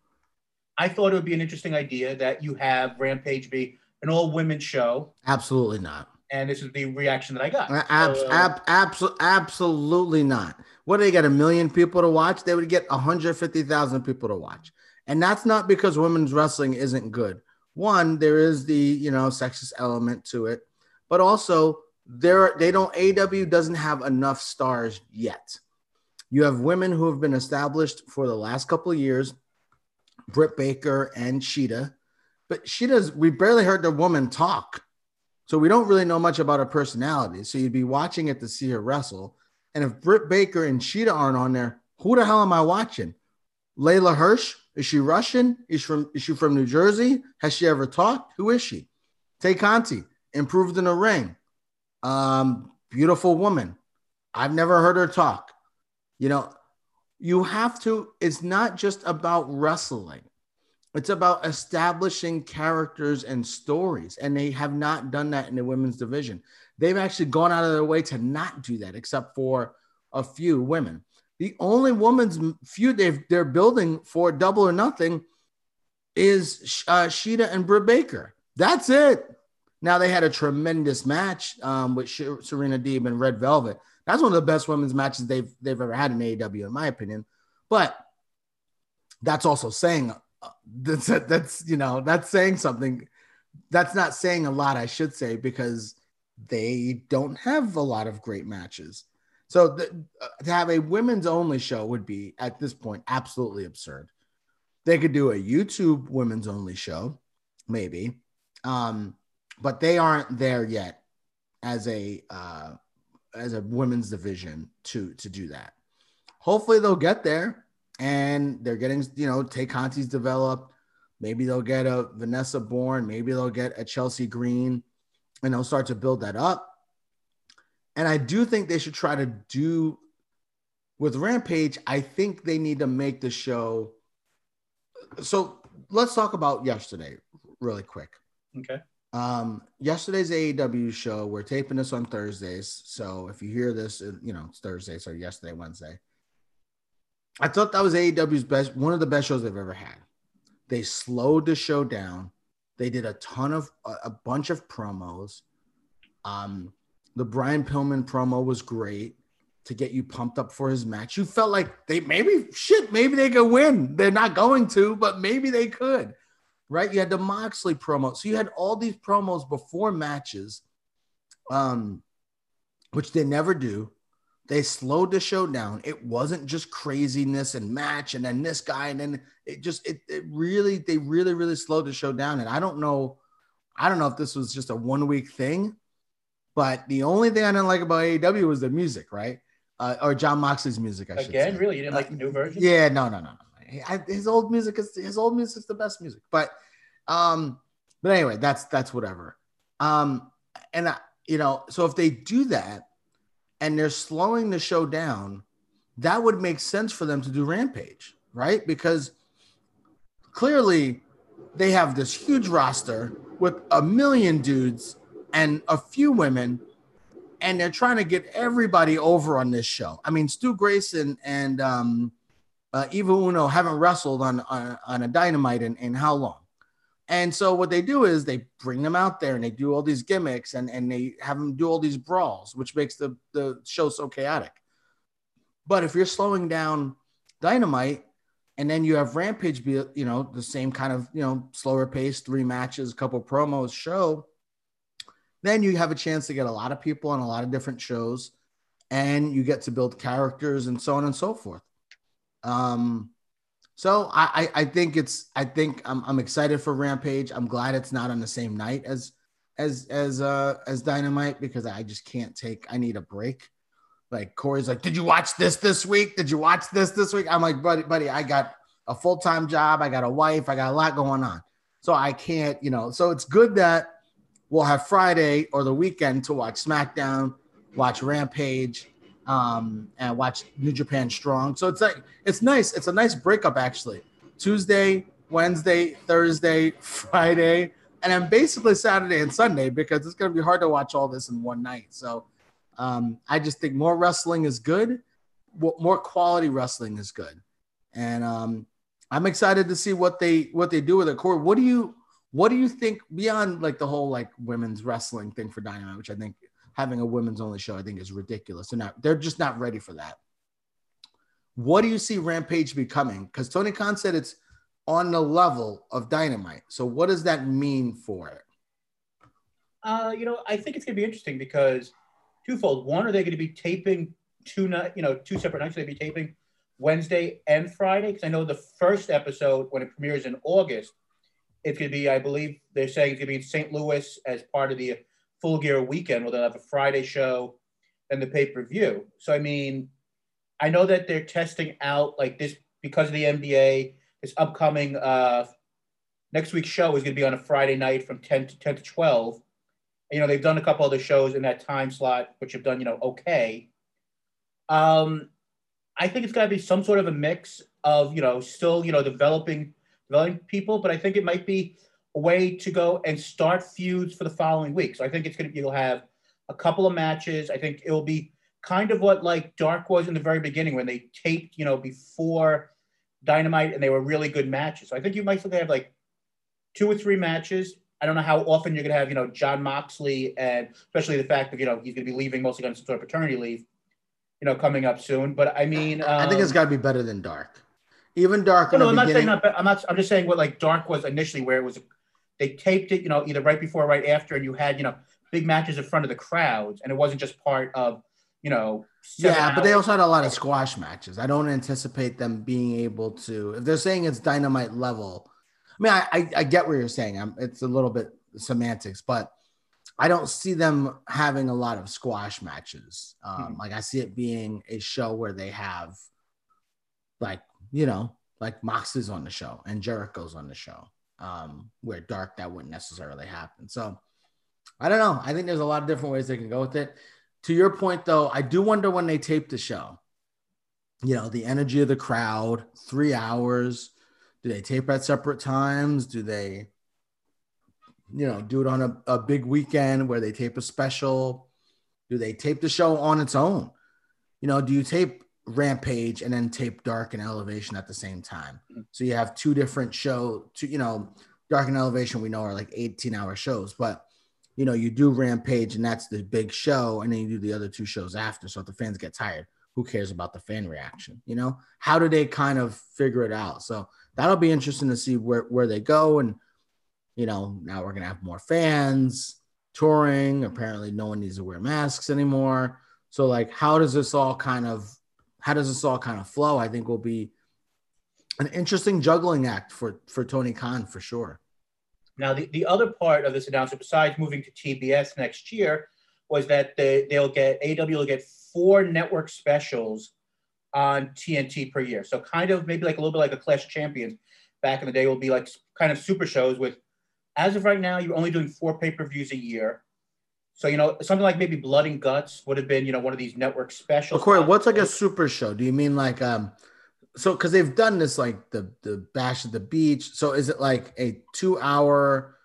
S3: I thought it would be an interesting idea that you have Rampage be an all women's show.
S2: Absolutely not
S3: and this is the reaction that I got.
S2: Ab- so, uh, ab- abso- absolutely not. What do they get? A million people to watch? They would get 150,000 people to watch. And that's not because women's wrestling isn't good. One, there is the, you know, sexist element to it, but also there they don't AW doesn't have enough stars yet. You have women who have been established for the last couple of years, Britt Baker and Shida. But Shida's we barely heard the woman talk so we don't really know much about her personality. So you'd be watching it to see her wrestle. And if Britt Baker and Shida aren't on there, who the hell am I watching? Leyla Hirsch? Is she Russian? Is she from is she from New Jersey? Has she ever talked? Who is she? Tay Conti, improved in the ring. Um, beautiful woman. I've never heard her talk. You know, you have to, it's not just about wrestling, it's about establishing characters and stories. And they have not done that in the women's division. They've actually gone out of their way to not do that, except for a few women. The only women's feud they've, they're building for double or nothing is uh, Shida and Britt Baker. That's it. Now they had a tremendous match um, with Serena Deeb and Red Velvet. That's one of the best women's matches they've they've ever had in AEW, in my opinion. But that's also saying that's that's you know that's saying something. That's not saying a lot, I should say, because they don't have a lot of great matches. So uh, to have a women's only show would be at this point absolutely absurd. They could do a YouTube women's only show, maybe, um, but they aren't there yet as a uh, as a women's division to to do that. Hopefully they'll get there, and they're getting you know Tay Conti's developed. Maybe they'll get a Vanessa Borne. Maybe they'll get a Chelsea Green, and they'll start to build that up. And I do think they should try to do with Rampage. I think they need to make the show. So let's talk about yesterday really quick.
S3: Okay.
S2: Um, yesterday's AEW show, we're taping this on Thursdays. So if you hear this, you know, it's Thursday, so yesterday, Wednesday. I thought that was AEW's best, one of the best shows they've ever had. They slowed the show down. They did a ton of a, bunch of promos. Um, the Brian Pillman promo was great to get you pumped up for his match. You felt like they maybe shit, maybe they could win. They're not going to, but maybe they could right? You had the Moxley promo. So you had all these promos before matches, um, which they never do. They slowed the show down. It wasn't just craziness and match and then this guy and then it just it, it really they really really slowed the show down. And I don't know, I don't know if this was just a one week thing, but the only thing I didn't like about AEW was the music, right? Uh, or Jon Moxley's music. I
S3: Again, really, you didn't like the new version?
S2: Yeah, no, no, no, no his old music is his old music is the best music. But um, but anyway, that's that's whatever. Um, and I, you know, so if they do that and they're slowing the show down, that would make sense for them to do Rampage, right? Because clearly they have this huge roster with a million dudes and a few women and they're trying to get everybody over on this show. I mean, Stu Grayson and um, uh, Evil Uno haven't wrestled on, on, on a dynamite in, in how long? And so what they do is they bring them out there and they do all these gimmicks and, and they have them do all these brawls, which makes the, the show so chaotic. But if you're slowing down Dynamite and then you have Rampage be, you know, the same kind of, you know, slower pace, three matches, a couple promos show, then you have a chance to get a lot of people on a lot of different shows and you get to build characters and so on and so forth. Um, so I, I think it's I think I'm, I'm excited for Rampage. I'm glad it's not on the same night as as as uh as Dynamite because I just can't take. I need a break. Like Corey's like, did you watch this this week? Did you watch this this week? I'm like, buddy, buddy, I got a full time job. I got a wife. I got a lot going on. So I can't, you know. So it's good that we'll have Friday or the weekend to watch SmackDown, watch Rampage, um, and watch New Japan Strong. So it's like it's nice. It's a nice breakup actually. Tuesday, Wednesday, Thursday, [laughs] Friday, and then basically Saturday and Sunday because it's going to be hard to watch all this in one night. So um, I just think more wrestling is good. More quality wrestling is good, and um, I'm excited to see what they what they do with it. Corey, what do you what do you think beyond like the whole like women's wrestling thing for Dynamite, which I think having a women's only show, I think is ridiculous. They're not, they're just not ready for that. What do you see Rampage becoming? Because Tony Khan said it's on the level of Dynamite. So what does that mean for it?
S3: Uh, you know, I think it's going to be interesting because twofold. One, are they going to be taping two night, you know, two separate nights? Are They be taping Wednesday and Friday because I know the first episode when it premieres in August, it's going to be, I believe, they're saying it's going to be in St. Louis as part of the Full Gear weekend where they'll have a Friday show and the pay per view. So I mean, I know that they're testing out like this because of the NBA. This upcoming uh, next week's show is going to be on a Friday night from ten to ten to twelve, You know, they've done a couple other shows in that time slot, which have done, you know, okay. Um, I think it's got to be some sort of a mix of, you know, still, you know, developing, developing people, but I think it might be a way to go and start feuds for the following week. So I think it's going to, be you'll have a couple of matches. I think it will be kind of what like Dark was in the very beginning when they taped, you know, before Dynamite and they were really good matches. So I think you might still have like two or three matches. I don't know how often you're going to have, you know, Jon Moxley and especially the fact that, you know, he's going to be leaving mostly on some sort of paternity leave, you know, coming up soon. But I mean, um,
S2: I think it's got to be better than Dark. Even Dark.
S3: No, no I'm not saying not. I'm not. I'm just saying what like Dark was initially, where it was, they taped it, you know, either right before or right after, and you had, you know, big matches in front of the crowds, and it wasn't just part of you know.
S2: Yeah, but they also had a lot of squash matches. I don't anticipate them being able to. If they're saying it's dynamite level, I mean, I I, I get what you're saying. I'm, it's a little bit semantics, but I don't see them having a lot of squash matches. Um, mm-hmm. Like I see it being a show where they have, like you know, like Mox is on the show and Jericho's on the show. Um, where dark that wouldn't necessarily happen. So I don't know. I think there's a lot of different ways they can go with it to your point though, I do wonder when they tape the show. You know, the energy of the crowd, three hours. Do they tape at separate times? Do they, you know, do it on a, a big weekend where they tape a special? Do they tape the show on its own? You know, do you tape Rampage and then tape Dark and Elevation at the same time? Mm. So you have two different show, two, you know, Dark and Elevation we know are like 18 hour shows, but you know, you do Rampage and that's the big show, and then you do the other two shows after. So if the fans get tired, who cares about the fan reaction? You know, how do they kind of figure it out? So that'll be interesting to see where where they go. And you know, now we're gonna have more fans touring. Apparently, no one needs to wear masks anymore. So like, how does this all kind of how does this all kind of flow? I think will be an interesting juggling act for for Tony Khan for sure.
S3: Now, the, the other part of this announcement, besides moving to TBS next year, was that they, they'll get AW will get four network specials on TNT per year. So kind of maybe like a little bit like a Clash Champions back in the day will be like kind of super shows with as of right now, you're only doing four pay-per-views a year. So, you know, something like maybe Blood and Guts would have been, you know, one of these network specials.
S2: Corey, what's like a super show? Do you mean like um so because they've done this like the the bash at the beach so is it like a two hour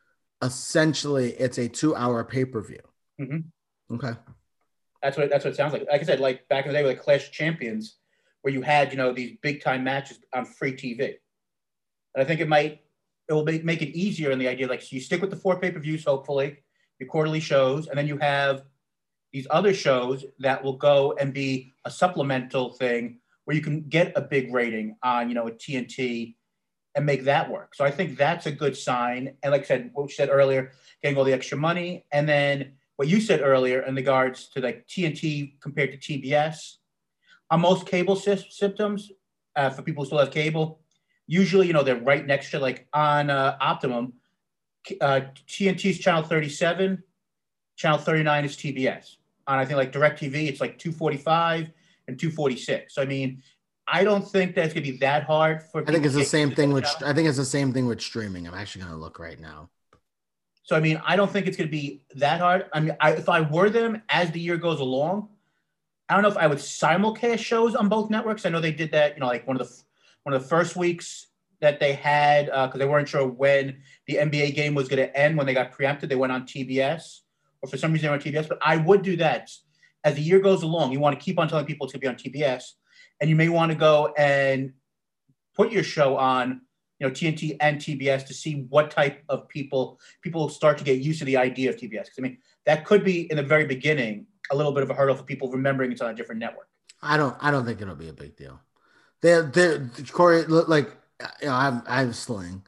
S2: essentially it's a two hour pay-per-view
S3: mm-hmm.
S2: okay
S3: that's what that's what it sounds like like i said like back in the day with like clash of champions where you had you know these big time matches on free tv and i think it might it will make, make it easier in the idea like so you stick with the four pay-per-views hopefully your quarterly shows and then you have these other shows that will go and be a supplemental thing where you can get a big rating on, you know, a TNT and make that work. So I think that's a good sign. And like I said, what you said earlier, getting all the extra money. And then what you said earlier in regards to like TNT compared to TBS, on most cable sy- symptoms, uh, for people who still have cable, usually, you know, they're right next to like on uh, Optimum, uh, TNT is channel 37, channel 39 is TBS. On I think like DirecTV, it's like 245 and 246. So I mean, I don't think that's gonna be that hard for.
S2: I think it's the same thing with. I think it's the same thing with streaming. I'm actually gonna look right now.
S3: So I mean, I don't think it's gonna be that hard. I mean, I, if I were them as the year goes along, I don't know if I would simulcast shows on both networks. I know they did that. You know, like one of the one of the first weeks that they had because uh, they weren't sure when the NBA game was going to end when they got preempted. They went on TBS, or for some reason they were on TBS. But I would do that as the year goes along, you want to keep on telling people to be on TBS, and you may want to go and put your show on, you know, TNT and TBS to see what type of people people start to get used to the idea of TBS. Because I mean, that could be in the very beginning a little bit of a hurdle for people remembering it's on a different network.
S2: I don't. I don't think it'll be a big deal. They're, they're Corey. Like you know, I'm I'm Sling.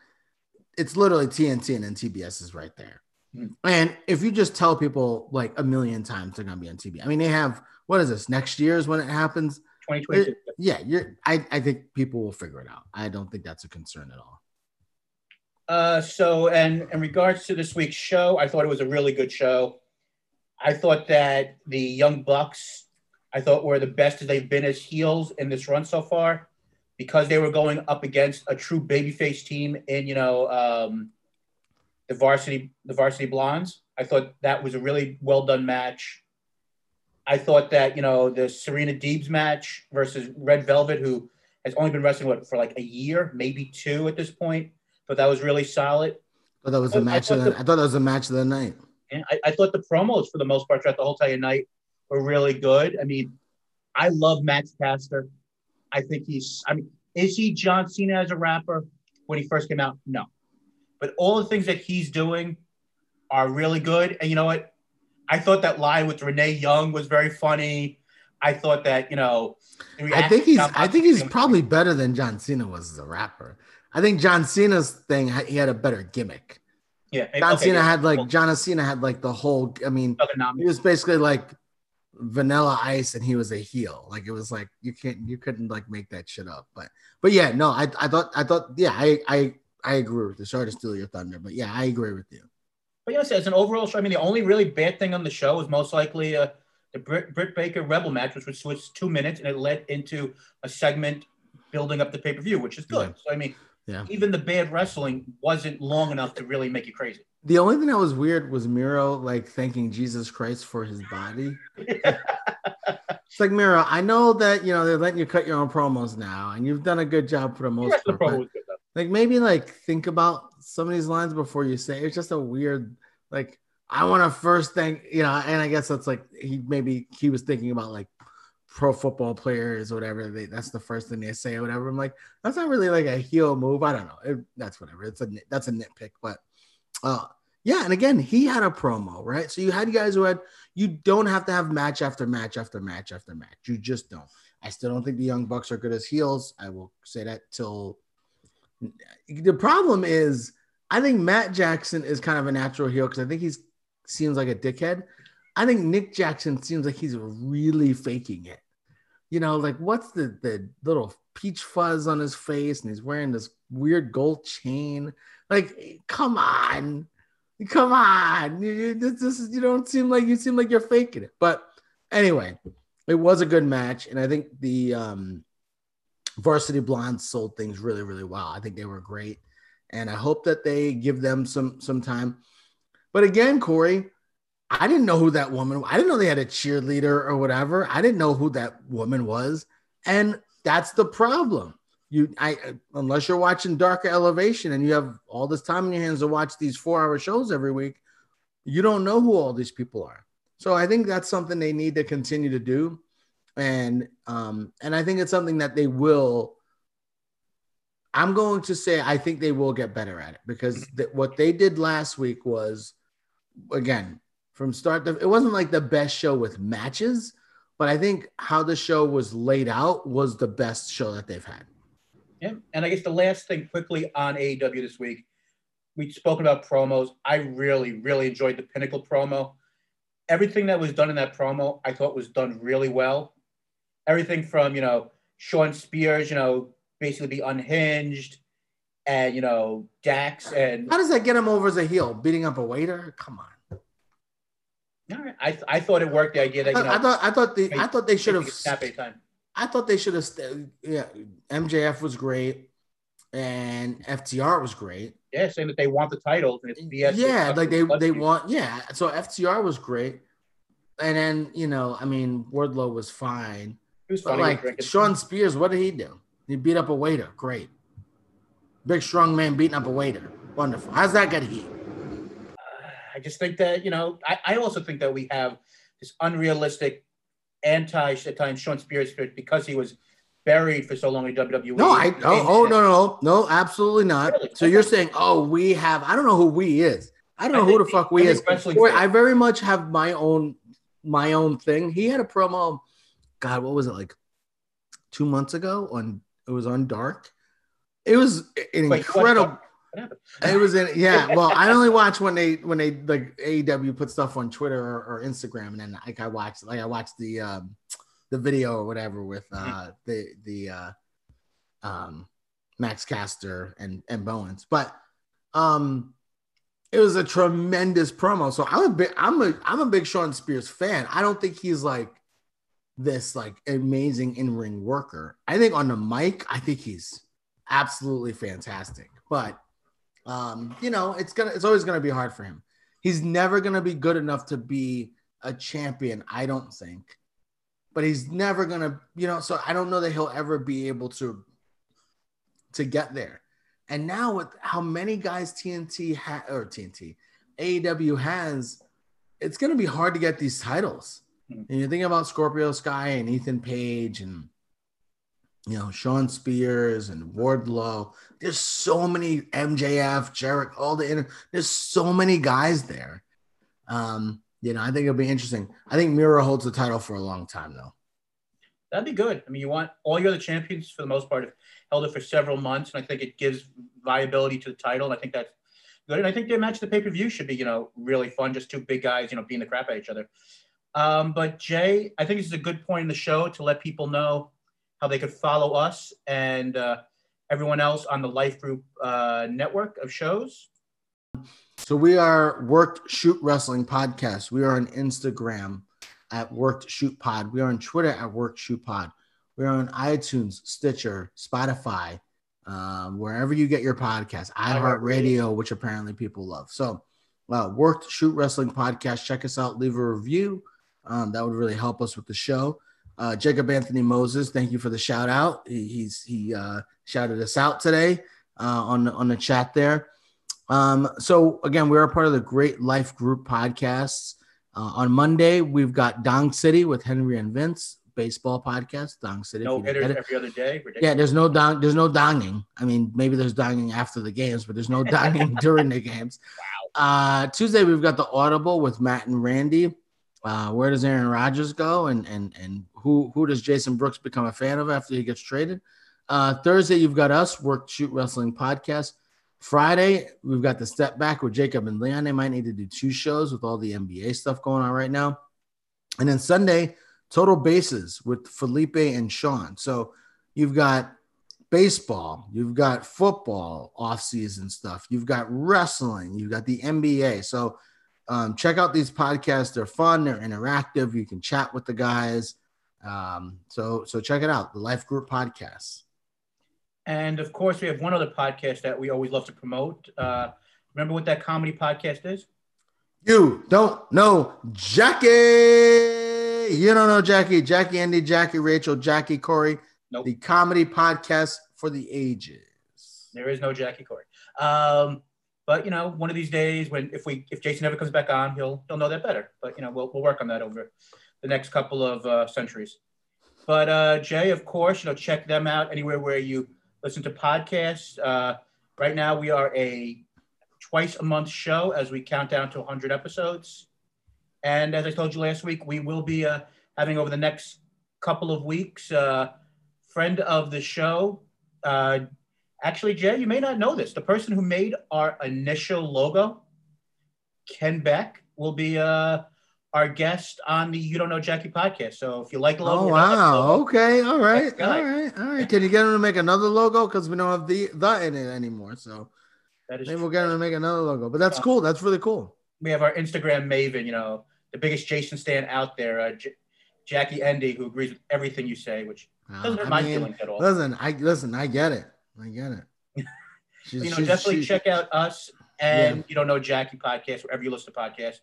S2: It's literally TNT and then TBS is right there. Mm. And if you just tell people like a million times they're gonna be on TV, I mean, they have what is this next year is when it happens.
S3: 2022.
S2: Yeah, you're. I I think people will figure it out. I don't think that's a concern at all.
S3: Uh, so, and in regards to this week's show, I thought it was a really good show. I thought that the Young Bucks, I thought were the best as they've been as heels in this run so far, because they were going up against a true babyface team in you know um, the varsity the varsity blondes. I thought that was a really well done match. I thought that you know the Serena Deebs match versus Red Velvet, who has only been wrestling what for like a year, maybe two at this point, but that was really solid.
S2: But that was the
S3: I- I
S2: match.
S3: thought
S2: of the,
S3: the-
S2: I thought that was a match of the night.
S3: And I, I thought the promos for the most part throughout the whole entire night were really good. I mean, I love Max Caster. I think he's. I mean, is he John Cena as a rapper when he first came out? No, but all the things that he's doing are really good. And you know what? I thought that line with Renee Young was very funny. I thought that you know.
S2: I think he's. I think he's probably better than John Cena was as a rapper. I think John Cena's thing he had a better gimmick.
S3: yeah.
S2: John
S3: okay,
S2: Cena
S3: yeah.
S2: had like
S3: Well,
S2: John Cena had like the whole. I mean, he was basically like Vanilla Ice, and he was a heel. Like it was like you can't, you couldn't like make that shit up. But but yeah, no, I I thought I thought yeah, I I I agree with you. Sorry to steal your thunder, but yeah, I agree with you.
S3: But you know, as an overall show, I mean, the only really bad thing on the show was most likely uh, the Britt, Britt Baker Rebel match, which was, was two minutes, and it led into a segment building up the pay per view, which is good. So I mean,
S2: Yeah.
S3: even the bad wrestling wasn't long enough to really make you crazy.
S2: The only thing that was weird was Miro like thanking Jesus Christ for his body. [laughs] It's like Miro, I know that you know they're letting you cut your own promos now, and you've done a good job for the
S3: The
S2: most
S3: rest of
S2: part.
S3: the promo
S2: but,
S3: was good
S2: like maybe like think about some of these lines before you say. It's just a weird like I want to first thank you know, and I guess that's like he maybe he was thinking about like pro football players or whatever. They, that's the first thing they say or whatever. I'm like that's not really like a heel move. I don't know. It, that's whatever. It's a that's a nitpick, but uh yeah, and again, he had a promo, right? So you had guys who had you don't have to have match after match after match after match. You just don't. I still don't think the Young Bucks are good as heels. I will say that till the problem is I think Matt Jackson is kind of a natural heel because I think he's seems like a dickhead. I think Nick Jackson seems like he's really faking it. You know, like what's the the little peach fuzz on his face, and he's wearing this weird gold chain. Like, come on, come on. You, this, this is, you don't seem like you seem like you're faking it. But anyway, it was a good match, and I think the um, Varsity Blondes sold things really, really well. I think they were great, and I hope that they give them some some time. But again, Corey, I didn't know who that woman. I didn't know they had a cheerleader or whatever. I didn't know who that woman was, and that's the problem. You, I, unless you're watching Dark or Elevation and you have all this time in your hands to watch these four-hour shows every week, you don't know who all these people are. So I think that's something they need to continue to do, and um, and I think it's something that they will. I'm going to say I think they will get better at it because th- what they did last week was, again, from start to it wasn't like the best show with matches, but I think how the show was laid out was the best show that they've had.
S3: Yeah. And I guess the last thing quickly on AEW this week, we've spoken about promos. I really, really enjoyed the Pinnacle promo. Everything that was done in that promo, I thought was done really well. Everything from, you know, Shawn Spears, you know, basically be unhinged, and, you know, Dax and
S2: How does that get him over as a heel? Beating up a waiter? Come on.
S3: All right. I, I thought it worked. The idea that, you know,
S2: I thought I thought they I thought they should have. I thought they should have yeah MJF was great and FTR was great.
S3: Yeah, saying that they want the titles and it's BS.
S2: yeah, like they they
S3: do-
S2: want yeah. So FTR was great, and then you know I mean Wardlow was fine,
S3: It was funny.
S2: like. Shawn Spears, what did he do? He beat up a waiter. Great, big strong man beating up a waiter. Wonderful. How's that get heat?
S3: I just think that you know. I, I also think that we have this unrealistic anti at times Shawn Spears spirit because he was buried for so long in WWE.
S2: No, I oh, oh no no no absolutely not.
S3: Really?
S2: So you're saying oh we have I don't know who we is. I don't
S3: I
S2: know who the fuck we is. Boy, I very much have my own my own thing. He had a promo. God, what was it like? Two months ago on it was on Dark. It was an
S3: Wait,
S2: incredible.
S3: What happened?
S2: It was in yeah. Well, I only watch when they when they like AEW put stuff on Twitter or, or Instagram, and then like I watched like I watched the um the video or whatever with uh the the uh um Max Caster and and Bowens, but um it was a tremendous promo. So I'm a big I'm a I'm a big Shawn Spears fan. I don't think he's like this like amazing in ring worker. I think on the mic, I think he's absolutely fantastic. But um, you know, it's gonna it's always gonna be hard for him. He's never gonna be good enough to be a champion, I don't think. But he's never gonna, you know. So I don't know that he'll ever be able to to get there. And now with how many guys TNT ha- or TNT AEW has, it's gonna be hard to get these titles.
S3: Hmm.
S2: And you're thinking about Scorpio Sky and Ethan Page and you know Shawn Spears and Wardlow. There's so many MJF, Jarrett, all the inter- there's so many guys there. Um, you know, I think it'll be interesting. I think Miro holds the title for a long time though.
S3: That'd be good. I mean, you want all your other champions for the most part have held it for several months, and I think it gives viability to the title. And I think that's good. And I think the match the pay per view should be, you know, really fun. Just two big guys, you know, beating the crap of each other. Um, but Jay, I think this is a good point in the show to let people know how they could follow us and uh, everyone else on the Life Group uh, network of shows.
S2: So we are Worked Shoot Wrestling Podcast. We are on Instagram at Worked Shoot Pod. We are on Twitter at Worked Shoot Pod. We are on iTunes, Stitcher, Spotify, um, wherever you get your podcast, iHeartRadio, which apparently people love. So, uh, Worked Shoot Wrestling Podcast. Check us out. Leave a review. Um, that would really help us with the show. Uh, Jacob Anthony Moses, thank you for the shout out. He, he's he uh, shouted us out today uh, on the, on the chat there. Um, so again, we're a part of the Great Life Group podcasts. Uh, on Monday, we've got Dong City with Henry and Vince baseball podcast. Dong City.
S3: No hitters every other day. Ridiculous.
S2: Yeah, there's no dong. There's no donging. I mean, maybe there's donging after the games, but there's no donging [laughs] during the games. Wow. Uh, Tuesday we've got the Audible with Matt and Randy. Uh, where does Aaron Rodgers go, and and and who who does Jason Brooks become a fan of after he gets traded? Uh, Thursday you've got us Work Shoot Wrestling podcast. Friday we've got the Step Back with Jacob and Leon. They might need to do two shows with all the NBA stuff going on right now, and then Sunday Total Bases with Felipe and Sean. So you've got baseball, you've got football off-season stuff, you've got wrestling, you've got the NBA. So um, check out these podcasts. They're fun, they're interactive. You can chat with the guys. Um, so so check it out, the Life Group Podcast.
S3: And of course, we have one other podcast that we always love to promote. Uh, remember what that comedy podcast is?
S2: You don't know Jackie. You don't know Jackie. Jackie, Andy, Jackie, Rachel, Jackie, Corey.
S3: Nope.
S2: The comedy podcast for the ages.
S3: There is no Jackie Corey. Um, but you know, one of these days, when if we if Jason ever comes back on, he'll he'll know that better. But you know, we'll we'll work on that over the next couple of uh, centuries. But uh, Jay, of course, you know, check them out anywhere where you listen to podcasts. Uh, right now, we are a twice a month show as we count down to 100 episodes. And as I told you last week, we will be uh, having over the next couple of weeks, uh, friend of the show. Uh, actually, Jay, you may not know this. The person who made our initial logo, Ken Beck, will be uh, our guest on the You Don't Know Jackie podcast. So if you like logo,
S2: Oh
S3: or not like the
S2: wow!
S3: logo,
S2: Okay, all right, all right, all right. Can you get him to make another logo? Because we don't have the the in it anymore. So
S3: that is
S2: maybe
S3: true.
S2: we'll get him to make another logo. But that's
S3: Uh,
S2: cool. That's really cool.
S3: we have our Instagram maven, you know, the biggest Jason stan out there, uh, J- Jackie Endy, who agrees with everything you say, which
S2: Uh,
S3: doesn't hurt
S2: I
S3: my
S2: mean,
S3: feelings at all.
S2: listen, I listen. I get it. I get it. [laughs]
S3: You know, definitely check out us and you don't know Jackie podcast wherever you listen to podcasts.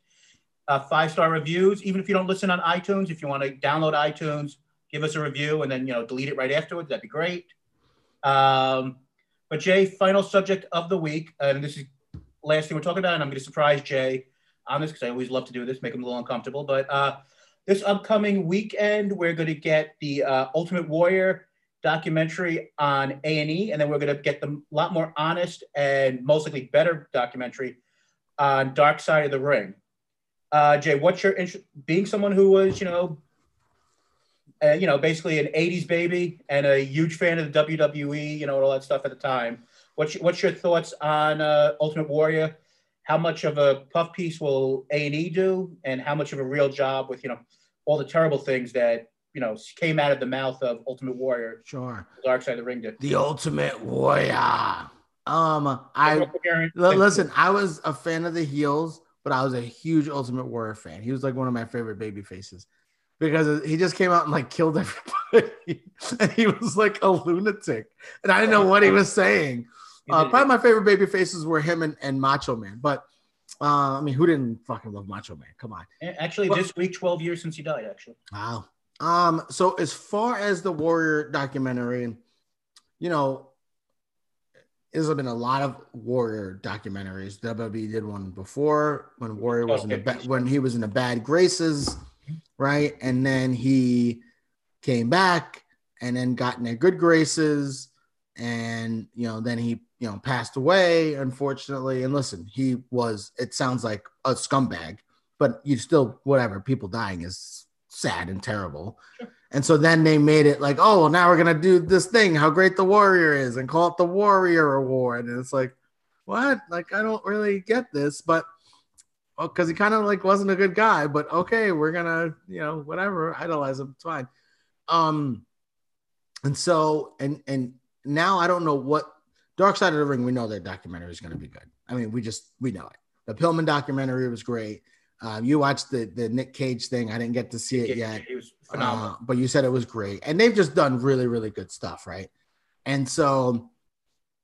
S3: Uh, five star reviews, even if you don't listen on iTunes, if you want to download iTunes, give us a review and then you know delete it right afterwards. That'd be great. Um, but Jay, final subject of the week, and this is last thing we're talking about, and I'm going to surprise Jay on this because I always love to do this, make him a little uncomfortable. But uh, this upcoming weekend, we're going to get the uh, Ultimate Warrior documentary on A and E, and then we're going to get the lot more honest and most likely better documentary on Dark Side of the Ring. Uh, Jay, what's your interest? Being someone who was, you know, uh, you know, basically an '80s baby and a huge fan of the WWE, you know, and all that stuff at the time. What's your, what's your thoughts on uh, Ultimate Warrior? How much of a puff piece will A and E do, and how much of a real job with you know all the terrible things that you know came out of the mouth of Ultimate Warrior,
S2: Sure.
S3: Dark Side of the Ring did.
S2: The Ultimate Warrior. Um, I listen, I was a fan of the heels, but I was a huge Ultimate Warrior fan. He was like one of my favorite baby faces because he just came out and like killed [laughs] everybody, and he was like a lunatic, and I didn't know what he was saying. Uh, probably my favorite baby faces were him and, and Macho Man, but Uh, I mean, who didn't fucking love Macho Man? Come on.
S3: Actually, this week, 12 years since he died, actually.
S2: Wow. Um, so as far as the Warrior documentary, you know, there's been a lot of Warrior documentaries. WWE did one before when Warrior was in the ba- when he was in the bad graces, right? And then he came back and then got in their good graces, and you know, then he you know passed away unfortunately. And listen, he was. It sounds like a scumbag, but you still whatever. People dying is sad and terrible.
S3: Sure.
S2: And so then they made it like, oh, well, now we're gonna do this thing, how great the warrior is, and call it the Warrior Award. And it's like, what? Like, I don't really get this, but because he kind of like wasn't a good guy, but okay, we're gonna, you know, whatever, idolize him, it's fine. Um, and so and and now I don't know what Dark Side of the Ring. We know that documentary is gonna be good. I mean, we just we know it. The Pillman documentary was great. Um, you watched the the Nick Gage thing. I didn't get to see it yet.
S3: It was phenomenal.
S2: Uh, but you said it was great, and they've just done really, really good stuff, right? And so,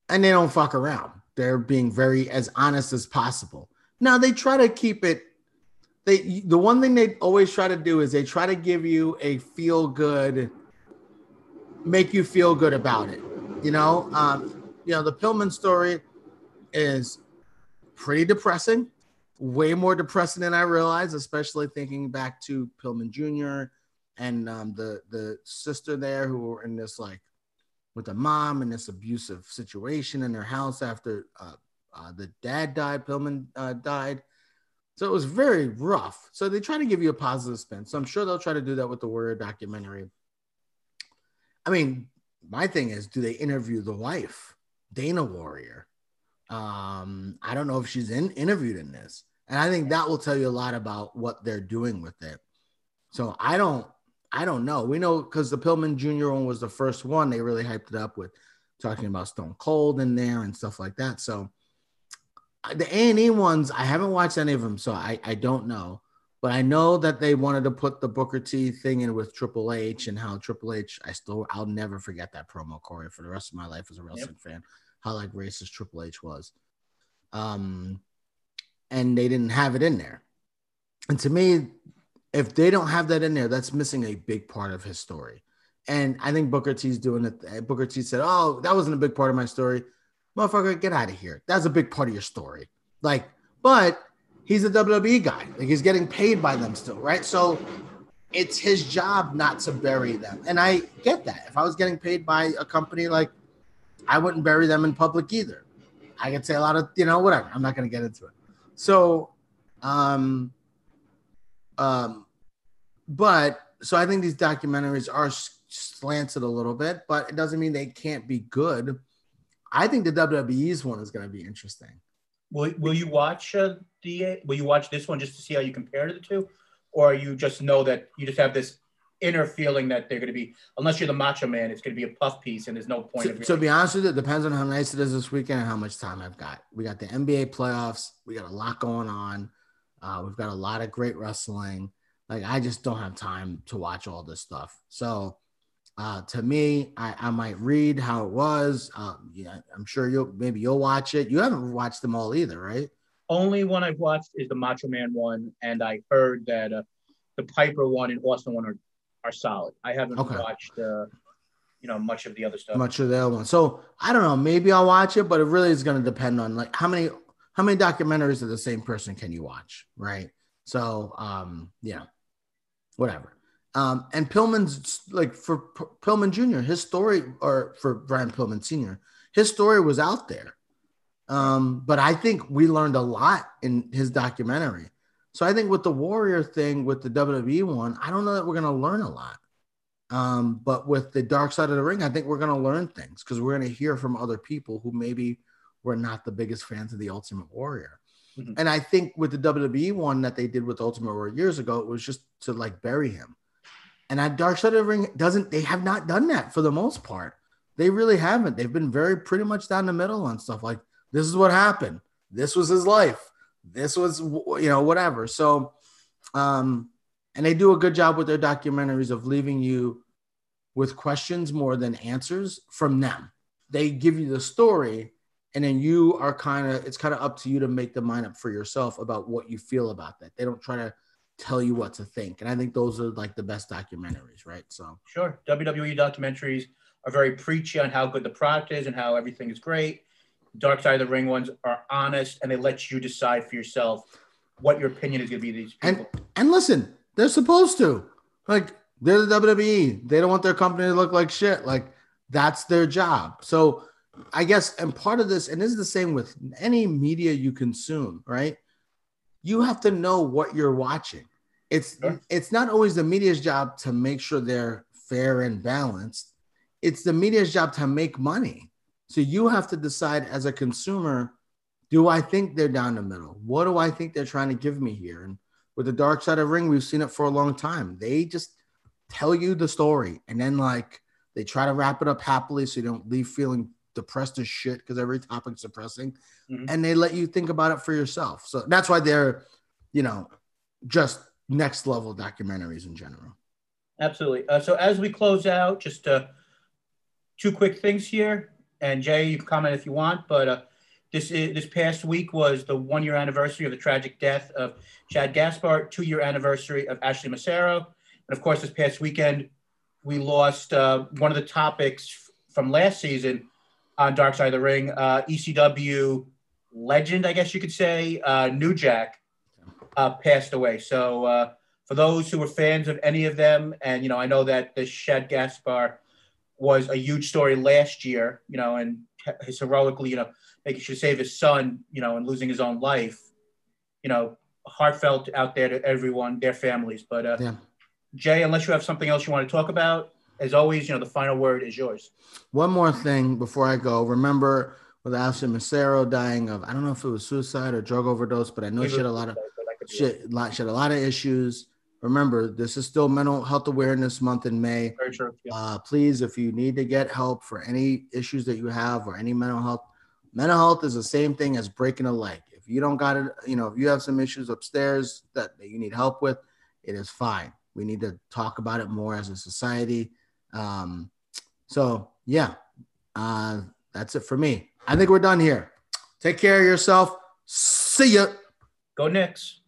S2: and they don't fuck around. They're being very as honest as possible. Now they try to keep it. They the one thing they always try to do is they try to give you a feel good, make you feel good about it. You know, um, you know the Pillman story is pretty depressing way more depressing than I realized, especially thinking back to Pillman Jr. and um, the the sister there who were in this like with the mom in this abusive situation in their house after uh, uh, the dad died, Pillman uh, died. So it was very rough. So they try to give you a positive spin. So I'm sure they'll try to do that with the Warrior documentary. I mean, my thing is, do they interview the wife, Dana Warrior? Um, I don't know if she's in interviewed in this. And I think that will tell you a lot about what they're doing with it. So I don't, I don't know. We know because the Pillman Jr. one was the first one. They really hyped it up with talking about Stone Cold in there and stuff like that. So the A and E ones, I haven't watched any of them, so I, I don't know. But I know that they wanted to put the Booker T thing in with Triple H and how Triple H, I still, I'll never forget that promo, Corey, for the rest of my life as a wrestling yep. fan, how like racist Triple H was. Um, and they didn't have it in there. And to me, if they don't have that in there, that's missing a big part of his story. And I think Booker T's doing it. Booker T said, "Oh, that wasn't a big part of my story, motherfucker. Get out of here. That's a big part of your story." Like, but he's a WWE guy. Like he's getting paid by them still, right? So it's his job not to bury them. And I get that. If I was getting paid by a company, like I wouldn't bury them in public either. I could say a lot of, you know, whatever. I'm not going to get into it. So, um, um, but so I think these documentaries are slanted a little bit, but it doesn't mean they can't be good. I think the WWE's one is going to be interesting.
S3: Will Will you watch uh, the? Will you watch this one just to see how you compare the two, or you just know that you just have this inner feeling that they're going to be, unless you're the Macho Man, it's going to be a puff piece, and there's no point.
S2: To, to be honest with you, it depends on how nice it is this weekend and how much time I've got. We got the NBA playoffs. We got a lot going on. Uh, we've got a lot of great wrestling. Like I just don't have time to watch all this stuff. So uh, to me, I, I might read how it was. Uh, yeah, I'm sure you'll maybe you'll watch it. You haven't watched them all either, right?
S3: Only one I've watched is the Macho Man one, and I heard that uh, the Piper one and Austin one are are solid. I haven't okay. watched uh, you know much of the other stuff.
S2: Much of the other one. So I don't know. Maybe I'll watch it, but it really is going to depend on like how many how many documentaries of the same person can you watch, right? So um, yeah, whatever. Um, and Pillman's like for P- Pillman Jr. His story, or for Brian Pillman Sr. His story was out there. Um, but I think we learned a lot in his documentary. So I think with the Warrior thing, with the WWE one, I don't know that we're going to learn a lot. Um, but with the Dark Side of the Ring, I think we're going to learn things because we're going to hear from other people who maybe were not the biggest fans of the Ultimate Warrior. Mm-hmm. And I think with the WWE one that they did with Ultimate Warrior years ago, it was just to like bury him. And that Dark Side of the Ring doesn't, they have not done that for the most part. They really haven't. They've been very pretty much down the middle on stuff like this is what happened. This was his life this was you know whatever so um and they do a good job with their documentaries of leaving you with questions more than answers from them they give you the story and then you are kind of it's kind of up to you to make the mind up for yourself about what you feel about that. They don't try to tell you what to think, and I think those are like the best documentaries, right? So
S3: Sure. WWE documentaries are very preachy on how good the product is and how everything is great. Dark Side of the Ring ones are honest and they let you decide for yourself what your opinion is going to be these
S2: and
S3: people.
S2: and listen, they're supposed to like they're the WWE. They don't want their company to look like shit. Like that's their job. So I guess, and part of this, and this is the same with any media you consume, right? You have to know what you're watching. It's
S3: Sure.
S2: it's not always the media's job to make sure they're fair and balanced. It's the media's job to make money. So you have to decide as a consumer, do I think they're down the middle? What do I think they're trying to give me here? And with the dark side of ring, we've seen it for a long time. They just tell you the story and then like they try to wrap it up happily so you don't leave feeling depressed as shit because every topic's depressing.
S3: Mhm.
S2: And they let you think about it for yourself. So that's why they're, you know, just next level documentaries in general.
S3: Absolutely. Uh, so as we close out, just uh, two quick things here. And Jay, you can comment if you want, but uh, this is, this past week was the one year anniversary of the tragic death of Shad Gaspard, two year anniversary of Ashley Massaro, and of course, this past weekend we lost uh, one of the topics from last season on Dark Side of the Ring, uh, ECW legend, I guess you could say, uh, New Jack uh, passed away. So. Uh, for those who were fans of any of them, and you know, I know that the Shad Gaspard was a huge story last year, you know, and his heroically, you know, making sure to save his son, you know, and losing his own life, you know, heartfelt out there to everyone, their families. But uh,
S2: Yeah.
S3: Jay, unless you have something else you want to talk about, as always, you know, the final word is yours.
S2: One more thing before I go. Remember with Ashley Massaro dying of, I don't know if it was suicide or drug overdose, but I know she had a lot of
S3: But I could be
S2: shit, lot, she had a lot of issues. Remember, this is still Mental Health Awareness Month in May.
S3: Very true. Yeah.
S2: Uh, please, if you need to get help for any issues that you have or any mental health, mental health is the same thing as breaking a leg. If you don't got it, you know, if you have some issues upstairs that, that you need help with, it is fine. We need to talk about it more as a society. Um, so yeah, uh, that's it for me. I think we're done here. Take care of yourself. See ya.
S3: Go Knicks.